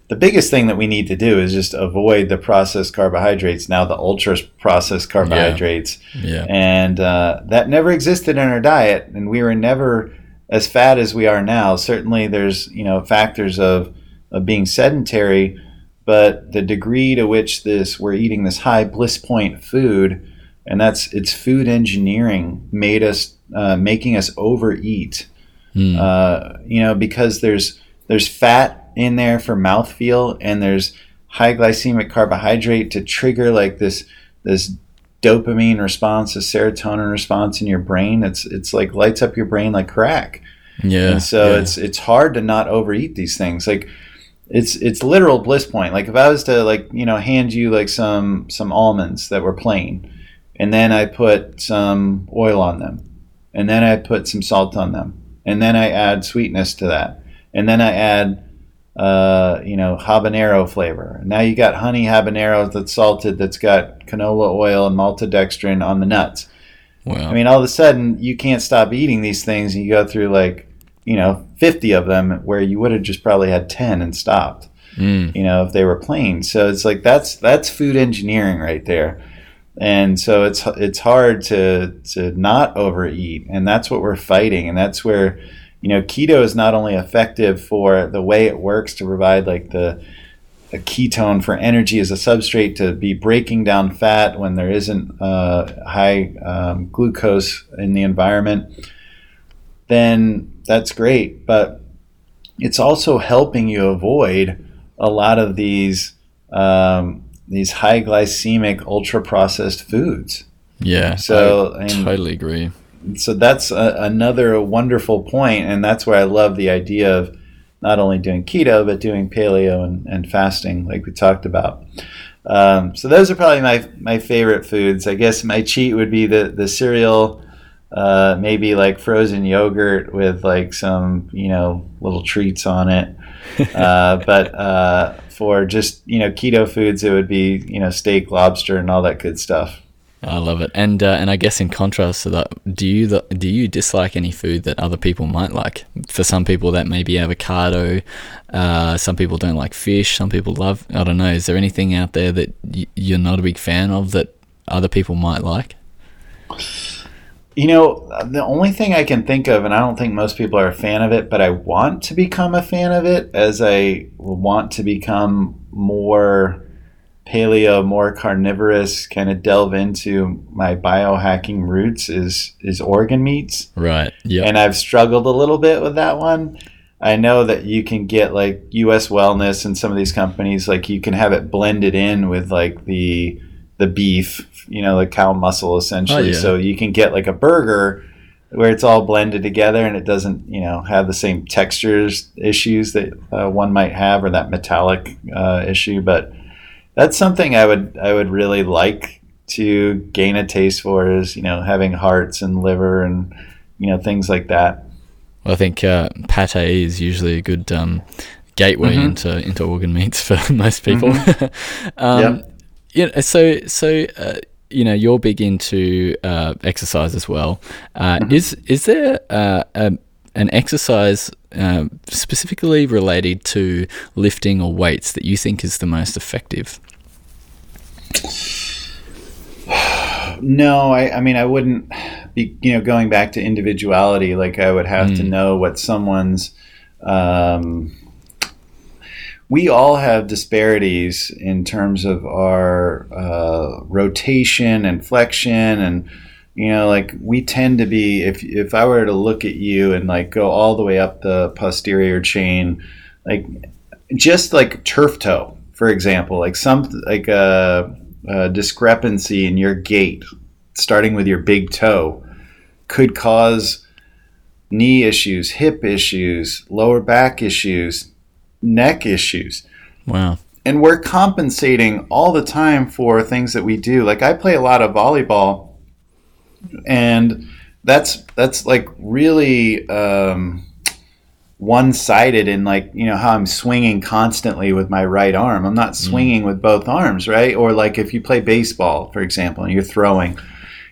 The biggest thing that we need to do is just avoid the processed carbohydrates. Now, the ultra processed carbohydrates, Yeah. and uh, that never existed in our diet, and we were never as fat as we are now. Certainly, there's you know factors of of being sedentary, but the degree to which this we're eating this high bliss point food, and that's it's food engineering made us uh, making us overeat. Uh, you know because there's there's fat in there for mouthfeel, and there's high glycemic carbohydrate to trigger like this this dopamine response, a serotonin response in your brain. It's it's like lights up your brain like crack. Yeah. And so yeah. it's it's hard to not overeat these things. Like it's it's literal bliss point. Like if I was to like you know hand you like some some almonds that were plain, and then I put some oil on them, and then I put some salt on them, and then I add sweetness to that, and then I add uh, you know habanero flavor. Now you got honey habanero that's salted that's got canola oil and maltodextrin on the nuts. wow. I mean, all of a sudden, you can't stop eating these things, and you go through like, you know, 50 of them where you would have just probably had 10 and stopped, Mm. you know, if they were plain. So it's like that's that's food engineering right there. And so it's it's hard to to not overeat, and that's what we're fighting, and that's where you know keto is not only effective for the way it works to provide like the a ketone for energy as a substrate to be breaking down fat when there isn't uh, high um, glucose in the environment, then that's great. But it's also helping you avoid a lot of these um, these high glycemic, ultra processed foods. yeah. So, I and- totally agree. So that's a, another wonderful point, and that's why I love the idea of not only doing keto but doing paleo and, and fasting, like we talked about. Um, so those are probably my my favorite foods. I guess my cheat would be the the cereal, uh, maybe like frozen yogurt with like some you know little treats on it. uh, but uh, for just you know keto foods, it would be you know steak, lobster, and all that good stuff. I love it. And uh, and I guess in contrast to that, do you the, do you dislike any food that other people might like? For some people, that may be avocado. Uh, some people don't like fish. Some people love. I don't know. Is there anything out there that y- you're not a big fan of that other people might like? You know, the only thing I can think of, and I don't think most people are a fan of it, but I want to become a fan of it as I want to become more paleo, more carnivorous, kind of delve into my biohacking roots is is organ meats. Right. Yeah. And I've struggled a little bit with that one. I know that you can get like US Wellness and some of these companies, like you can have it blended in with like the the beef, you know, the cow muscle essentially. Oh, yeah. So you can get like a burger where it's all blended together and it doesn't, you know, have the same textures issues that uh, one might have or that metallic uh, issue. But that's something I would I would really like to gain a taste for is you know having hearts and liver and you know things like that. I think uh, pate is usually a good um, gateway Mhm. into into organ meats for most people. um, Yep. Yeah. So so uh, you know you're big into uh, exercise as well. Uh, Mm-hmm. Is is there uh, a, an exercise uh, specifically related to lifting or weights that you think is the most effective? No, I, I mean, I wouldn't be, you know, going back to individuality, like I would have to know what someone's, um, we all have disparities in terms of our uh, rotation and flexion and, you know, like we tend to be, if, if I were to look at you and like go all the way up the posterior chain, like just like turf toe, for example, like some, like a, a discrepancy in your gait, starting with your big toe, could cause knee issues, hip issues, lower back issues, neck issues. Wow. And we're compensating all the time for things that we do. Like I play a lot of volleyball, and that's that's like really um, one-sided in like you know how I'm swinging constantly with my right arm. I'm not swinging with both arms, right? Or like if you play baseball, for example, and you're throwing,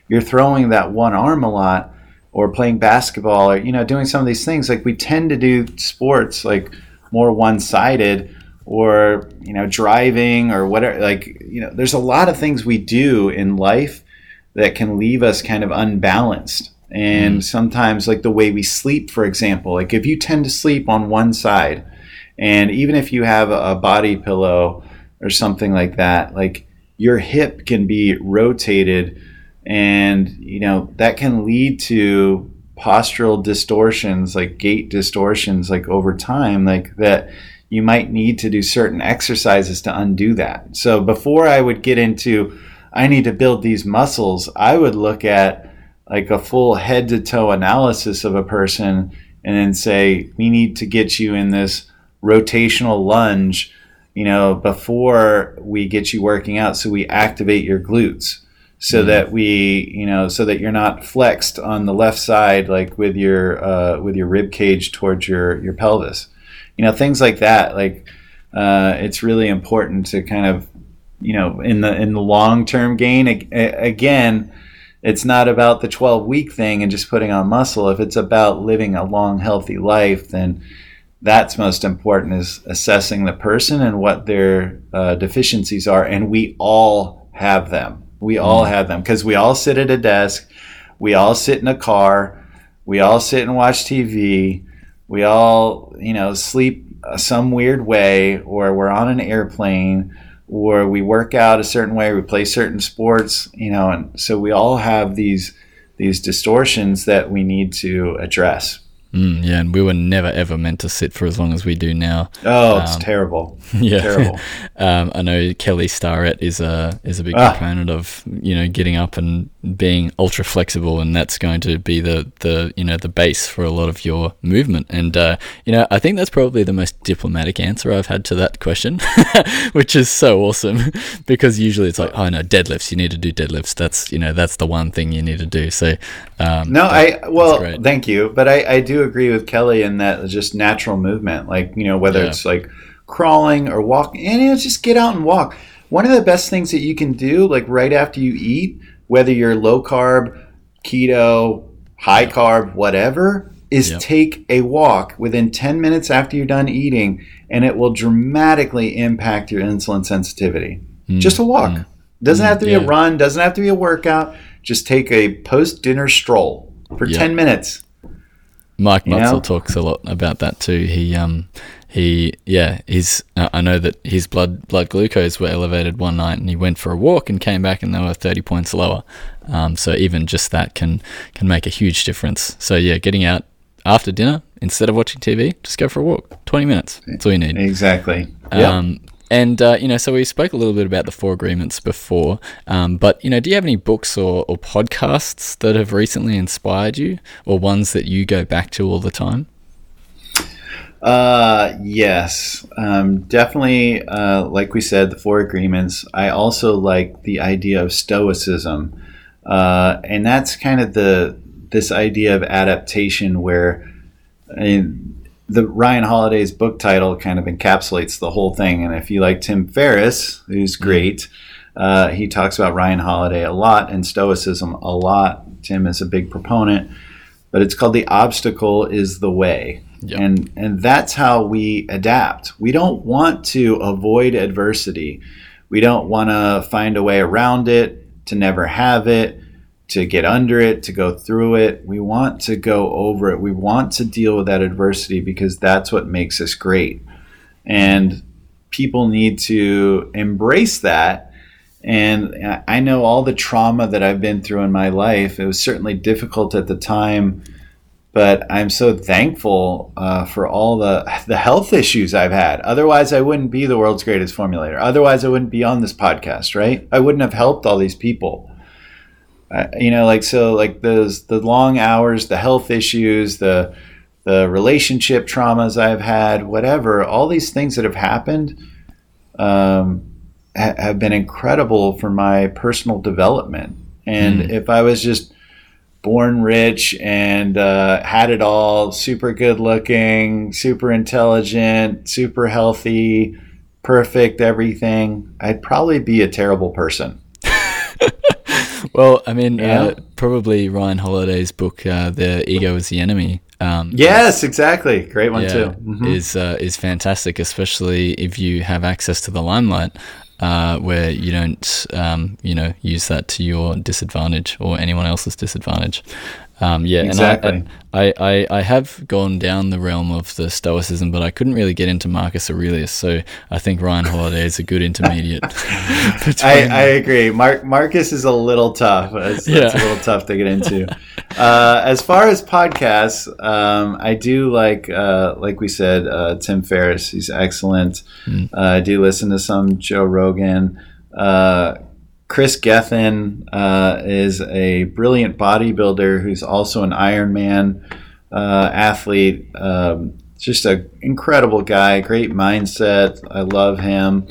you're throwing that one arm a lot, or playing basketball, or you know doing some of these things. Like we tend to do sports like more one-sided or you know driving or whatever like you know there's a lot of things we do in life that can leave us kind of unbalanced. And mm-hmm. sometimes like the way we sleep for example like if you tend to sleep on one side and even if you have a body pillow or something like that like your hip can be rotated and you know that can lead to postural distortions like gait distortions like over time like that you might need to do certain exercises to undo that. So before i would get into i need to build these muscles i would look at like a full head to toe analysis of a person and then say we need to get you in this rotational lunge you know before we get you working out so we activate your glutes so that we you know so that you're not flexed on the left side like with your uh, with your rib cage towards your your pelvis. You know things like that like uh, it's really important to kind of you know in the in the long term gain ag- a- again it's not about the 12 week thing and just putting on muscle. If it's about living a long healthy life then that's most important is assessing the person and what their uh, deficiencies are and we all have them we all mm-hmm. have them because we all sit at a desk we all sit in a car we all sit and watch tv we all you know sleep some weird way or we're on an airplane or we work out a certain way we play certain sports you know and so we all have these these distortions that we need to address Mm, yeah, and we were never ever meant to sit for as long as we do now. oh it's Um, terrible Yeah, terrible um, I know Kelly Starrett is a is a big Ah. proponent of you know getting up and being ultra flexible, and that's going to be the the you know the base for a lot of your movement. And uh, you know, I think that's probably the most diplomatic answer I've had to that question, which is so awesome because usually it's like, oh no, deadlifts. You need to do deadlifts. That's you know that's the one thing you need to do. So um, No, I well, thank you, but I, I do agree with Kelly in that just natural movement, like you know whether Yeah. it's like crawling or walking, and you know, just get out and walk. One of the best things that you can do, like right after you eat, whether you're low carb, keto, high carb, whatever, is Yep. take a walk within 10 minutes after you're done eating, and it will dramatically impact your insulin sensitivity. Just a walk. Doesn't have to be a Mm. run, doesn't have to be a workout. Just take a post dinner stroll for Yeah. 10 minutes. Mike You Mutzel know? talks a lot about that too. He um he yeah he's uh, I know that his blood blood glucose were elevated one night and he went for a walk and came back and they were thirty points lower. Um, so even just that can can make a huge difference. So yeah, getting out after dinner instead of watching TV, just go for a walk. Twenty minutes. That's all you need. Exactly. Yep. Um, and uh, you know, so we spoke a little bit about the four agreements before, um, but you know, do you have any books or, or podcasts that have recently inspired you, or ones that you go back to all the time? Uh, yes, um, definitely. Uh, like we said, the four agreements. I also like the idea of stoicism, uh, and that's kind of the this idea of adaptation, where I mean, the Ryan Holiday's book title kind of encapsulates the whole thing. And if you like Tim Ferriss, who's great, Uh, he talks about Ryan Holiday a lot and Stoicism a lot. Tim is a big proponent, but it's called the obstacle is the way. Yep. And and that's how we adapt. We don't want to avoid adversity. We don't want to find a way around it, to never have it, to get under it, to go through it. We want to go over it. We want to deal with that adversity because that's what makes us great. And people need to embrace that. And I- I know all the trauma that I've been through in my life. It was certainly difficult at the time, but I'm so thankful uh, for all the the health issues I've had. Otherwise, I wouldn't be the world's greatest formulator. Otherwise, I wouldn't be on this podcast, right? I wouldn't have helped all these people. Uh, you know, like so, like those the long hours, the health issues, the the relationship traumas I've had, whatever, all these things that have happened um, ha- have been incredible for my personal development. And if I was just born rich and uh, had it all, super good looking, super intelligent, super healthy, perfect everything, I'd probably be a terrible person. Well, I mean, Yeah. uh, probably Ryan Holiday's book, uh, "The Ego Is the Enemy." Um, Yes, exactly. Great one yeah, too. Mhm. is uh, is fantastic, especially if you have access to the limelight, uh, where you don't, um, you know, use that to your disadvantage or anyone else's disadvantage. Um, yeah, Exactly. and I, I, I, I have gone down the realm of the Stoicism, but I couldn't really get into Marcus Aurelius, so I think Ryan Holiday is a good intermediate. I, I agree. Mark Marcus is a little tough. It's, it's Yeah. a little tough to get into. uh, as far as podcasts, um, I do like, uh, like we said, uh, Tim Ferriss. He's excellent. Mm. Uh, I do listen to some Joe Rogan. Chris Gethin uh, is a brilliant bodybuilder who's also an Ironman uh, athlete. Um, just an incredible guy, great mindset. I love him.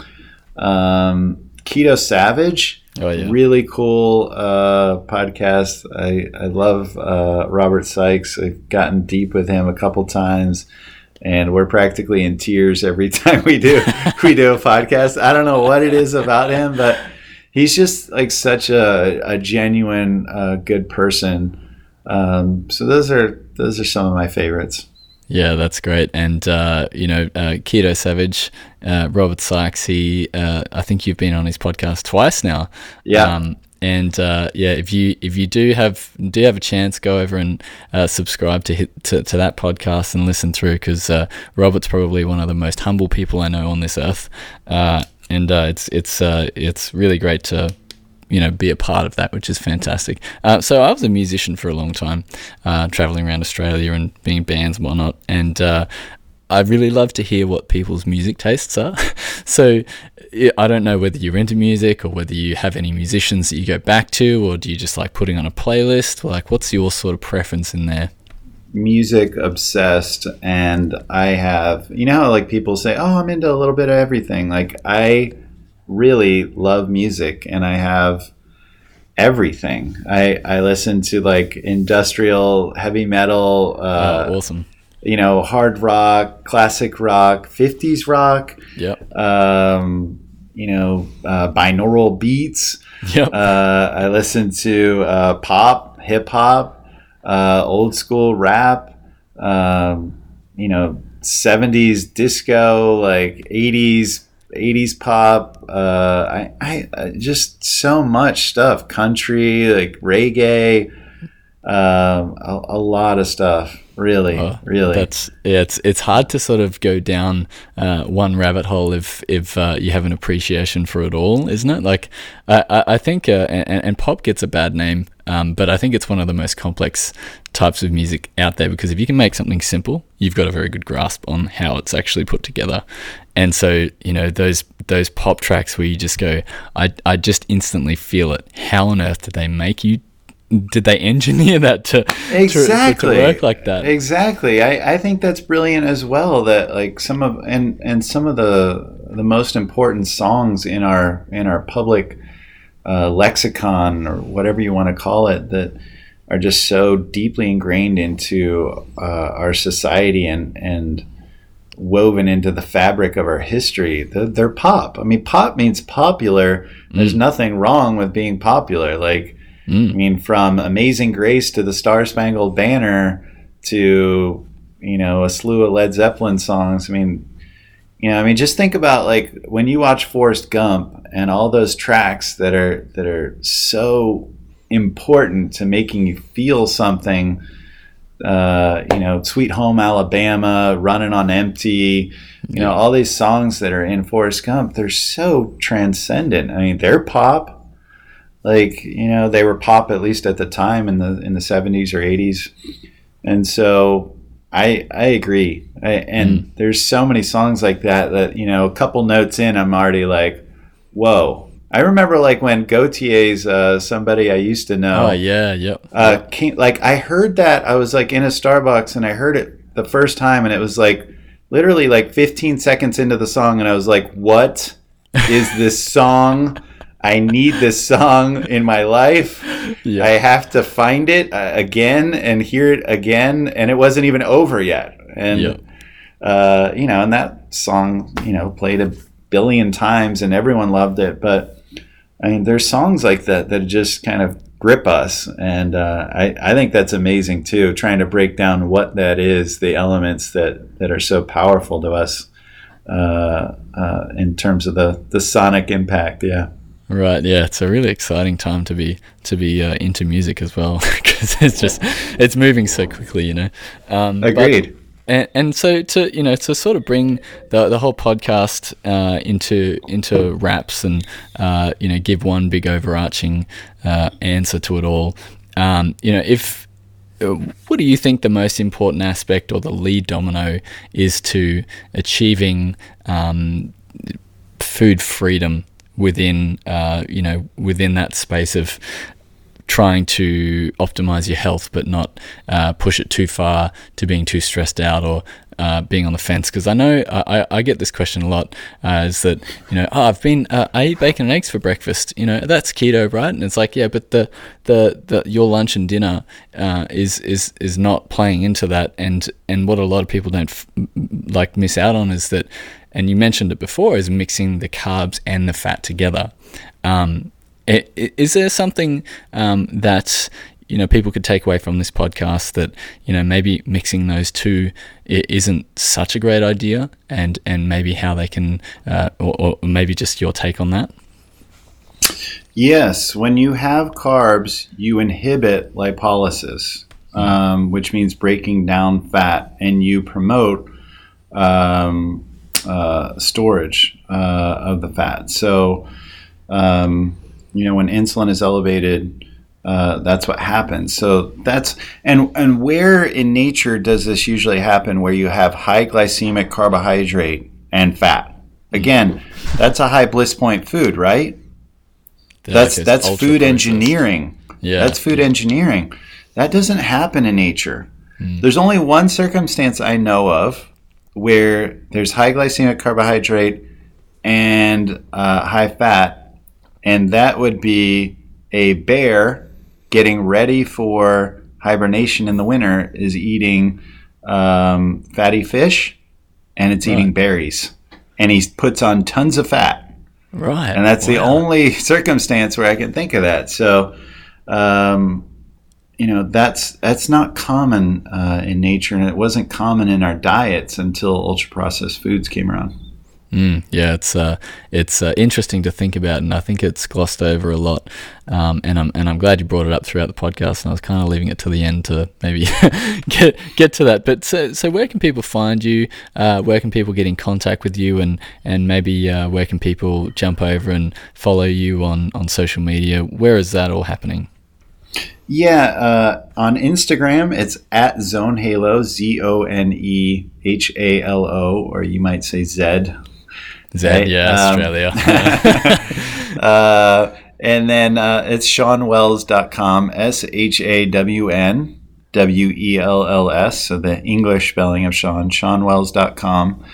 Um, Keto Savage, Oh, yeah. really cool uh, podcast. I, I love uh, Robert Sykes. I've gotten deep with him a couple times, and we're practically in tears every time we do we do a podcast. I don't know what it is about him, but he's just like such a, a genuine uh, good person. Um, so those are those are some of my favorites. Yeah, that's great. And uh, you know, uh, Keto Savage, uh, Robert Sykes. He, uh, I think you've been on his podcast twice now. Yeah. Um, and uh, yeah, if you if you do have do have a chance, go over and uh, subscribe to hit to, to that podcast and listen through because uh, Robert's probably one of the most humble people I know on this earth, uh, and uh, it's it's uh, it's really great to you know be a part of that, which is fantastic. Uh, so I was a musician for a long time, uh, traveling around Australia and being in bands and whatnot, and uh, I really love to hear what people's music tastes are. so I don't know whether you're into music or whether you have any musicians that you go back to, or do you just like putting on a playlist? Like, what's your sort of preference in there? Music obsessed and I have you know how like people say, Oh, I'm into a little bit of everything. Like I really love music and I have everything. I, I listen to like industrial heavy metal, uh, oh, awesome. you know, hard rock, classic rock, 50s rock, yeah um, you know, uh, binaural beats. Yep. Uh, I listen to uh, pop, hip hop, uh, old school rap, um, you know, 70s disco, like 80s 80s pop. Uh, I, I I- just so much stuff, country, like reggae, um, a, a lot of stuff. Really, Oh, really. That's yeah. It's it's hard to sort of go down uh, one rabbit hole if if uh, you have an appreciation for it all, isn't it? Like I I, I think uh, and, and pop gets a bad name, um, but I think it's one of the most complex types of music out there because if you can make something simple, you've got a very good grasp on how it's actually put together. And so you know those those pop tracks where you just go, I I just instantly feel it. How on earth did they make you? Did they engineer that to to- to- exactly to work like that? exactly I, I think that's brilliant as well that like some of and and some of the the most important songs in our in our public uh, lexicon or whatever you want to call it that are just so deeply ingrained into uh, our society and and woven into the fabric of our history. They're, they're pop. I mean, pop means popular. There's nothing wrong with being popular. Like, I mean, from Amazing Grace to the Star Spangled Banner to, you know, a slew of Led Zeppelin songs. I mean, you know, I mean, just think about like when you watch Forrest Gump and all those tracks that are that are so important to making you feel something. Uh, you know, Sweet Home Alabama, Running on Empty, you know, all these songs that are in Forrest Gump, they're so transcendent. I mean, they're pop. Like, you know, they were pop at least at the time in the in the 70s or 80s. And so I I agree. I, and there's so many songs like that that, you know, a couple notes in I'm already like, "Whoa." I remember like when Gotye's uh, somebody I used to know Oh yeah, yep. uh, came, like I heard that I was like in a Starbucks and I heard it the first time and it was like literally like 15 seconds into the song and I was like, what is this song? I need this song in my life. Yeah. I have to find it uh, again and hear it again and it wasn't even over yet. And Yep. uh, you know, and that song, you know, played a billion times and everyone loved it. But I mean, there's songs like that that just kind of grip us, and uh, I I think that's amazing too. Trying to break down what that is, the elements that that are so powerful to us uh, uh, in terms of the the sonic impact. Yeah. Right, yeah, it's a really exciting time to be to be uh, into music as well because it's just it's moving so quickly, you know. Um, but- Agreed. and, and so to you know to sort of bring the the whole podcast uh, into into wraps and uh, you know give one big overarching uh, answer to it all. Um, you know, if uh, what do you think the most important aspect or the lead domino is to achieving um, food freedom within uh, you know within that space of trying to optimize your health but not uh, push it too far to being too stressed out or uh, being on the fence. Because I know I, I- get this question a lot uh, is that you know oh, I've been uh, I eat bacon and eggs for breakfast. You know that's keto right? And it's like yeah but the the, the your lunch and dinner uh, is is is not playing into that. And and what a lot of people don't f- like miss out on is that and you mentioned it before is mixing the carbs and the fat together. Um, Is there something um, that you know people could take away from this podcast that you know maybe mixing those two isn't such a great idea, and and maybe how they can, uh, or, or maybe just your take on that? Yes, when you have carbs, you inhibit lipolysis, um, which means breaking down fat, and you promote um, uh, storage uh, of the fat. So, um, you know, when insulin is elevated, uh, that's what happens. So that's and and where in nature does this usually happen? Where you have high glycemic carbohydrate and fat. Again, that's a high bliss point food, right? that's Like that's food processed. engineering. Yeah. That's food engineering. That doesn't happen in nature. Hmm. There's only one circumstance I know of where there's high glycemic carbohydrate and uh, high fat, and that would be a bear getting ready for hibernation in the winter is eating um, fatty fish and it's eating berries, and he puts on tons of fat. Right, and that's the only circumstance where I can think of that. So, um, you know, that's that's not common uh, in nature, and it wasn't common in our diets until ultra processed foods came around. Mm, yeah, it's uh, it's uh, interesting to think about, and I think it's glossed over a lot. Um, and I'm and I'm glad you brought it up throughout the podcast. And I was kind of leaving it to the end to maybe get get to that. But so, so where can people find you? Uh, where can people get in contact with you? And and maybe uh, where can people jump over and follow you on on social media? Where is that all happening? Yeah, uh, on Instagram it's at Zone Halo, Z O N E H A L O, or you might say Zed. Zed, Right, yeah, um, Australia. uh, and then uh, it's ShawnWells.com, S H A W N W E L L S, so the English spelling of Sean, ShawnWells.com.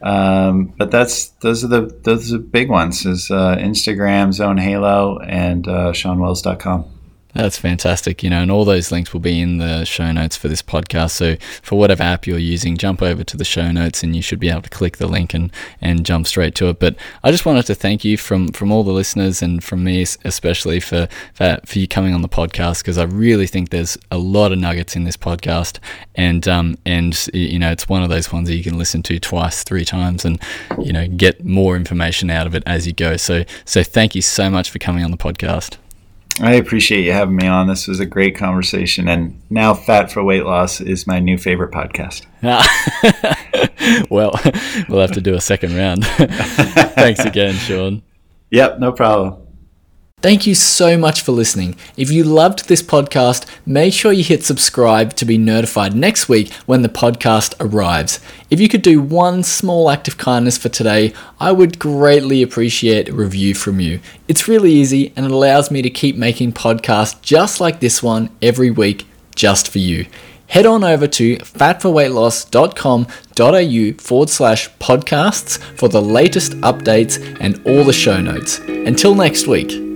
Um, but that's those are the those are the big ones is uh, Instagram, Zone Halo, and uh, ShawnWells.com. That's fantastic. You know, and all those links will be in the show notes for this podcast. So for whatever app you're using, jump over to the show notes and you should be able to click the link and, and jump straight to it. But I just wanted to thank you from, from all the listeners and from me especially for, for, for you coming on the podcast because I really think there's a lot of nuggets in this podcast. And, um, and, you know, it's one of those ones that you can listen to twice, three times and, you know, get more information out of it as you go. So, so thank you so much for coming on the podcast. I appreciate you having me on. This was a great conversation. And now, Fat for Weight Loss is my new favorite podcast. well, we'll have to do a second round. Thanks again, Shawn. Yep, no problem. Thank you so much for listening. If you loved this podcast, make sure you hit subscribe to be notified next week when the podcast arrives. If you could do one small act of kindness for today, I would greatly appreciate a review from you. It's really easy and it allows me to keep making podcasts just like this one every week just for you. Head on over to fatforweightloss.com.au forward slash podcasts for the latest updates and all the show notes. Until next week.